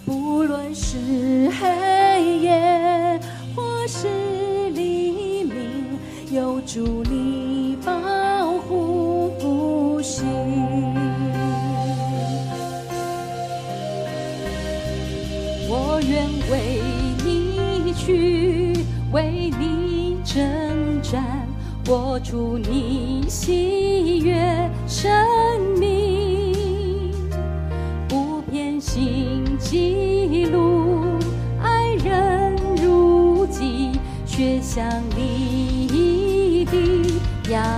不论是黑夜或是黎明，有主你保护不行。我愿为你去，为你征战，我祝你喜悦却像你。的样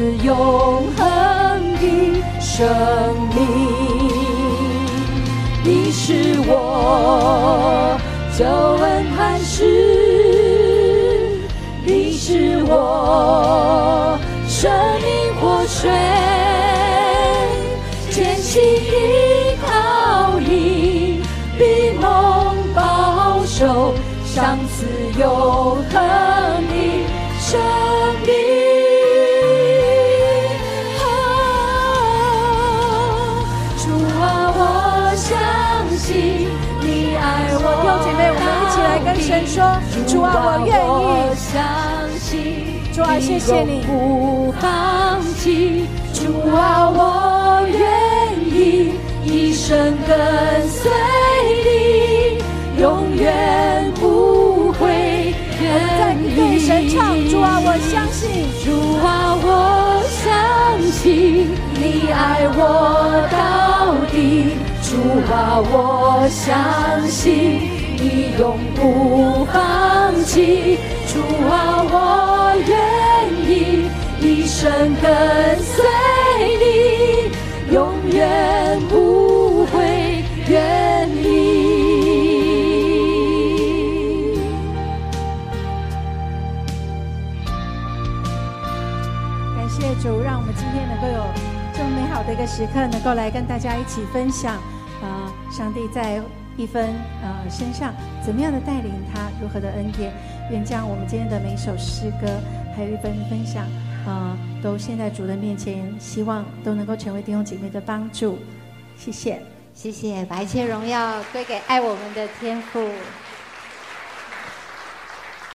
赏赐永恒的生命。你是我救恩磐石，你是我生命活水，坚信依靠你，必蒙保守，相赐永恒说：主啊，我愿意。相信主啊，谢谢你。不放弃。主啊，我愿意一生跟随你，永远不会在远对神唱，离。主啊，我相信。主啊，我相信你爱我到底。主啊，我相信你永不放弃。主啊，我愿意一生跟随你，永远不会远离。感谢主，让我们今天能够有这么美好的一个时刻，能够来跟大家一起分享，呃，上帝在一分身上怎么样的带领他，如何的恩典，愿将我们今天的每一首诗歌，还有一份分享，呃，都献在主的面前，希望都能够成为弟兄姐妹的帮助。谢谢，谢谢，把一切荣耀归给爱我们的天父。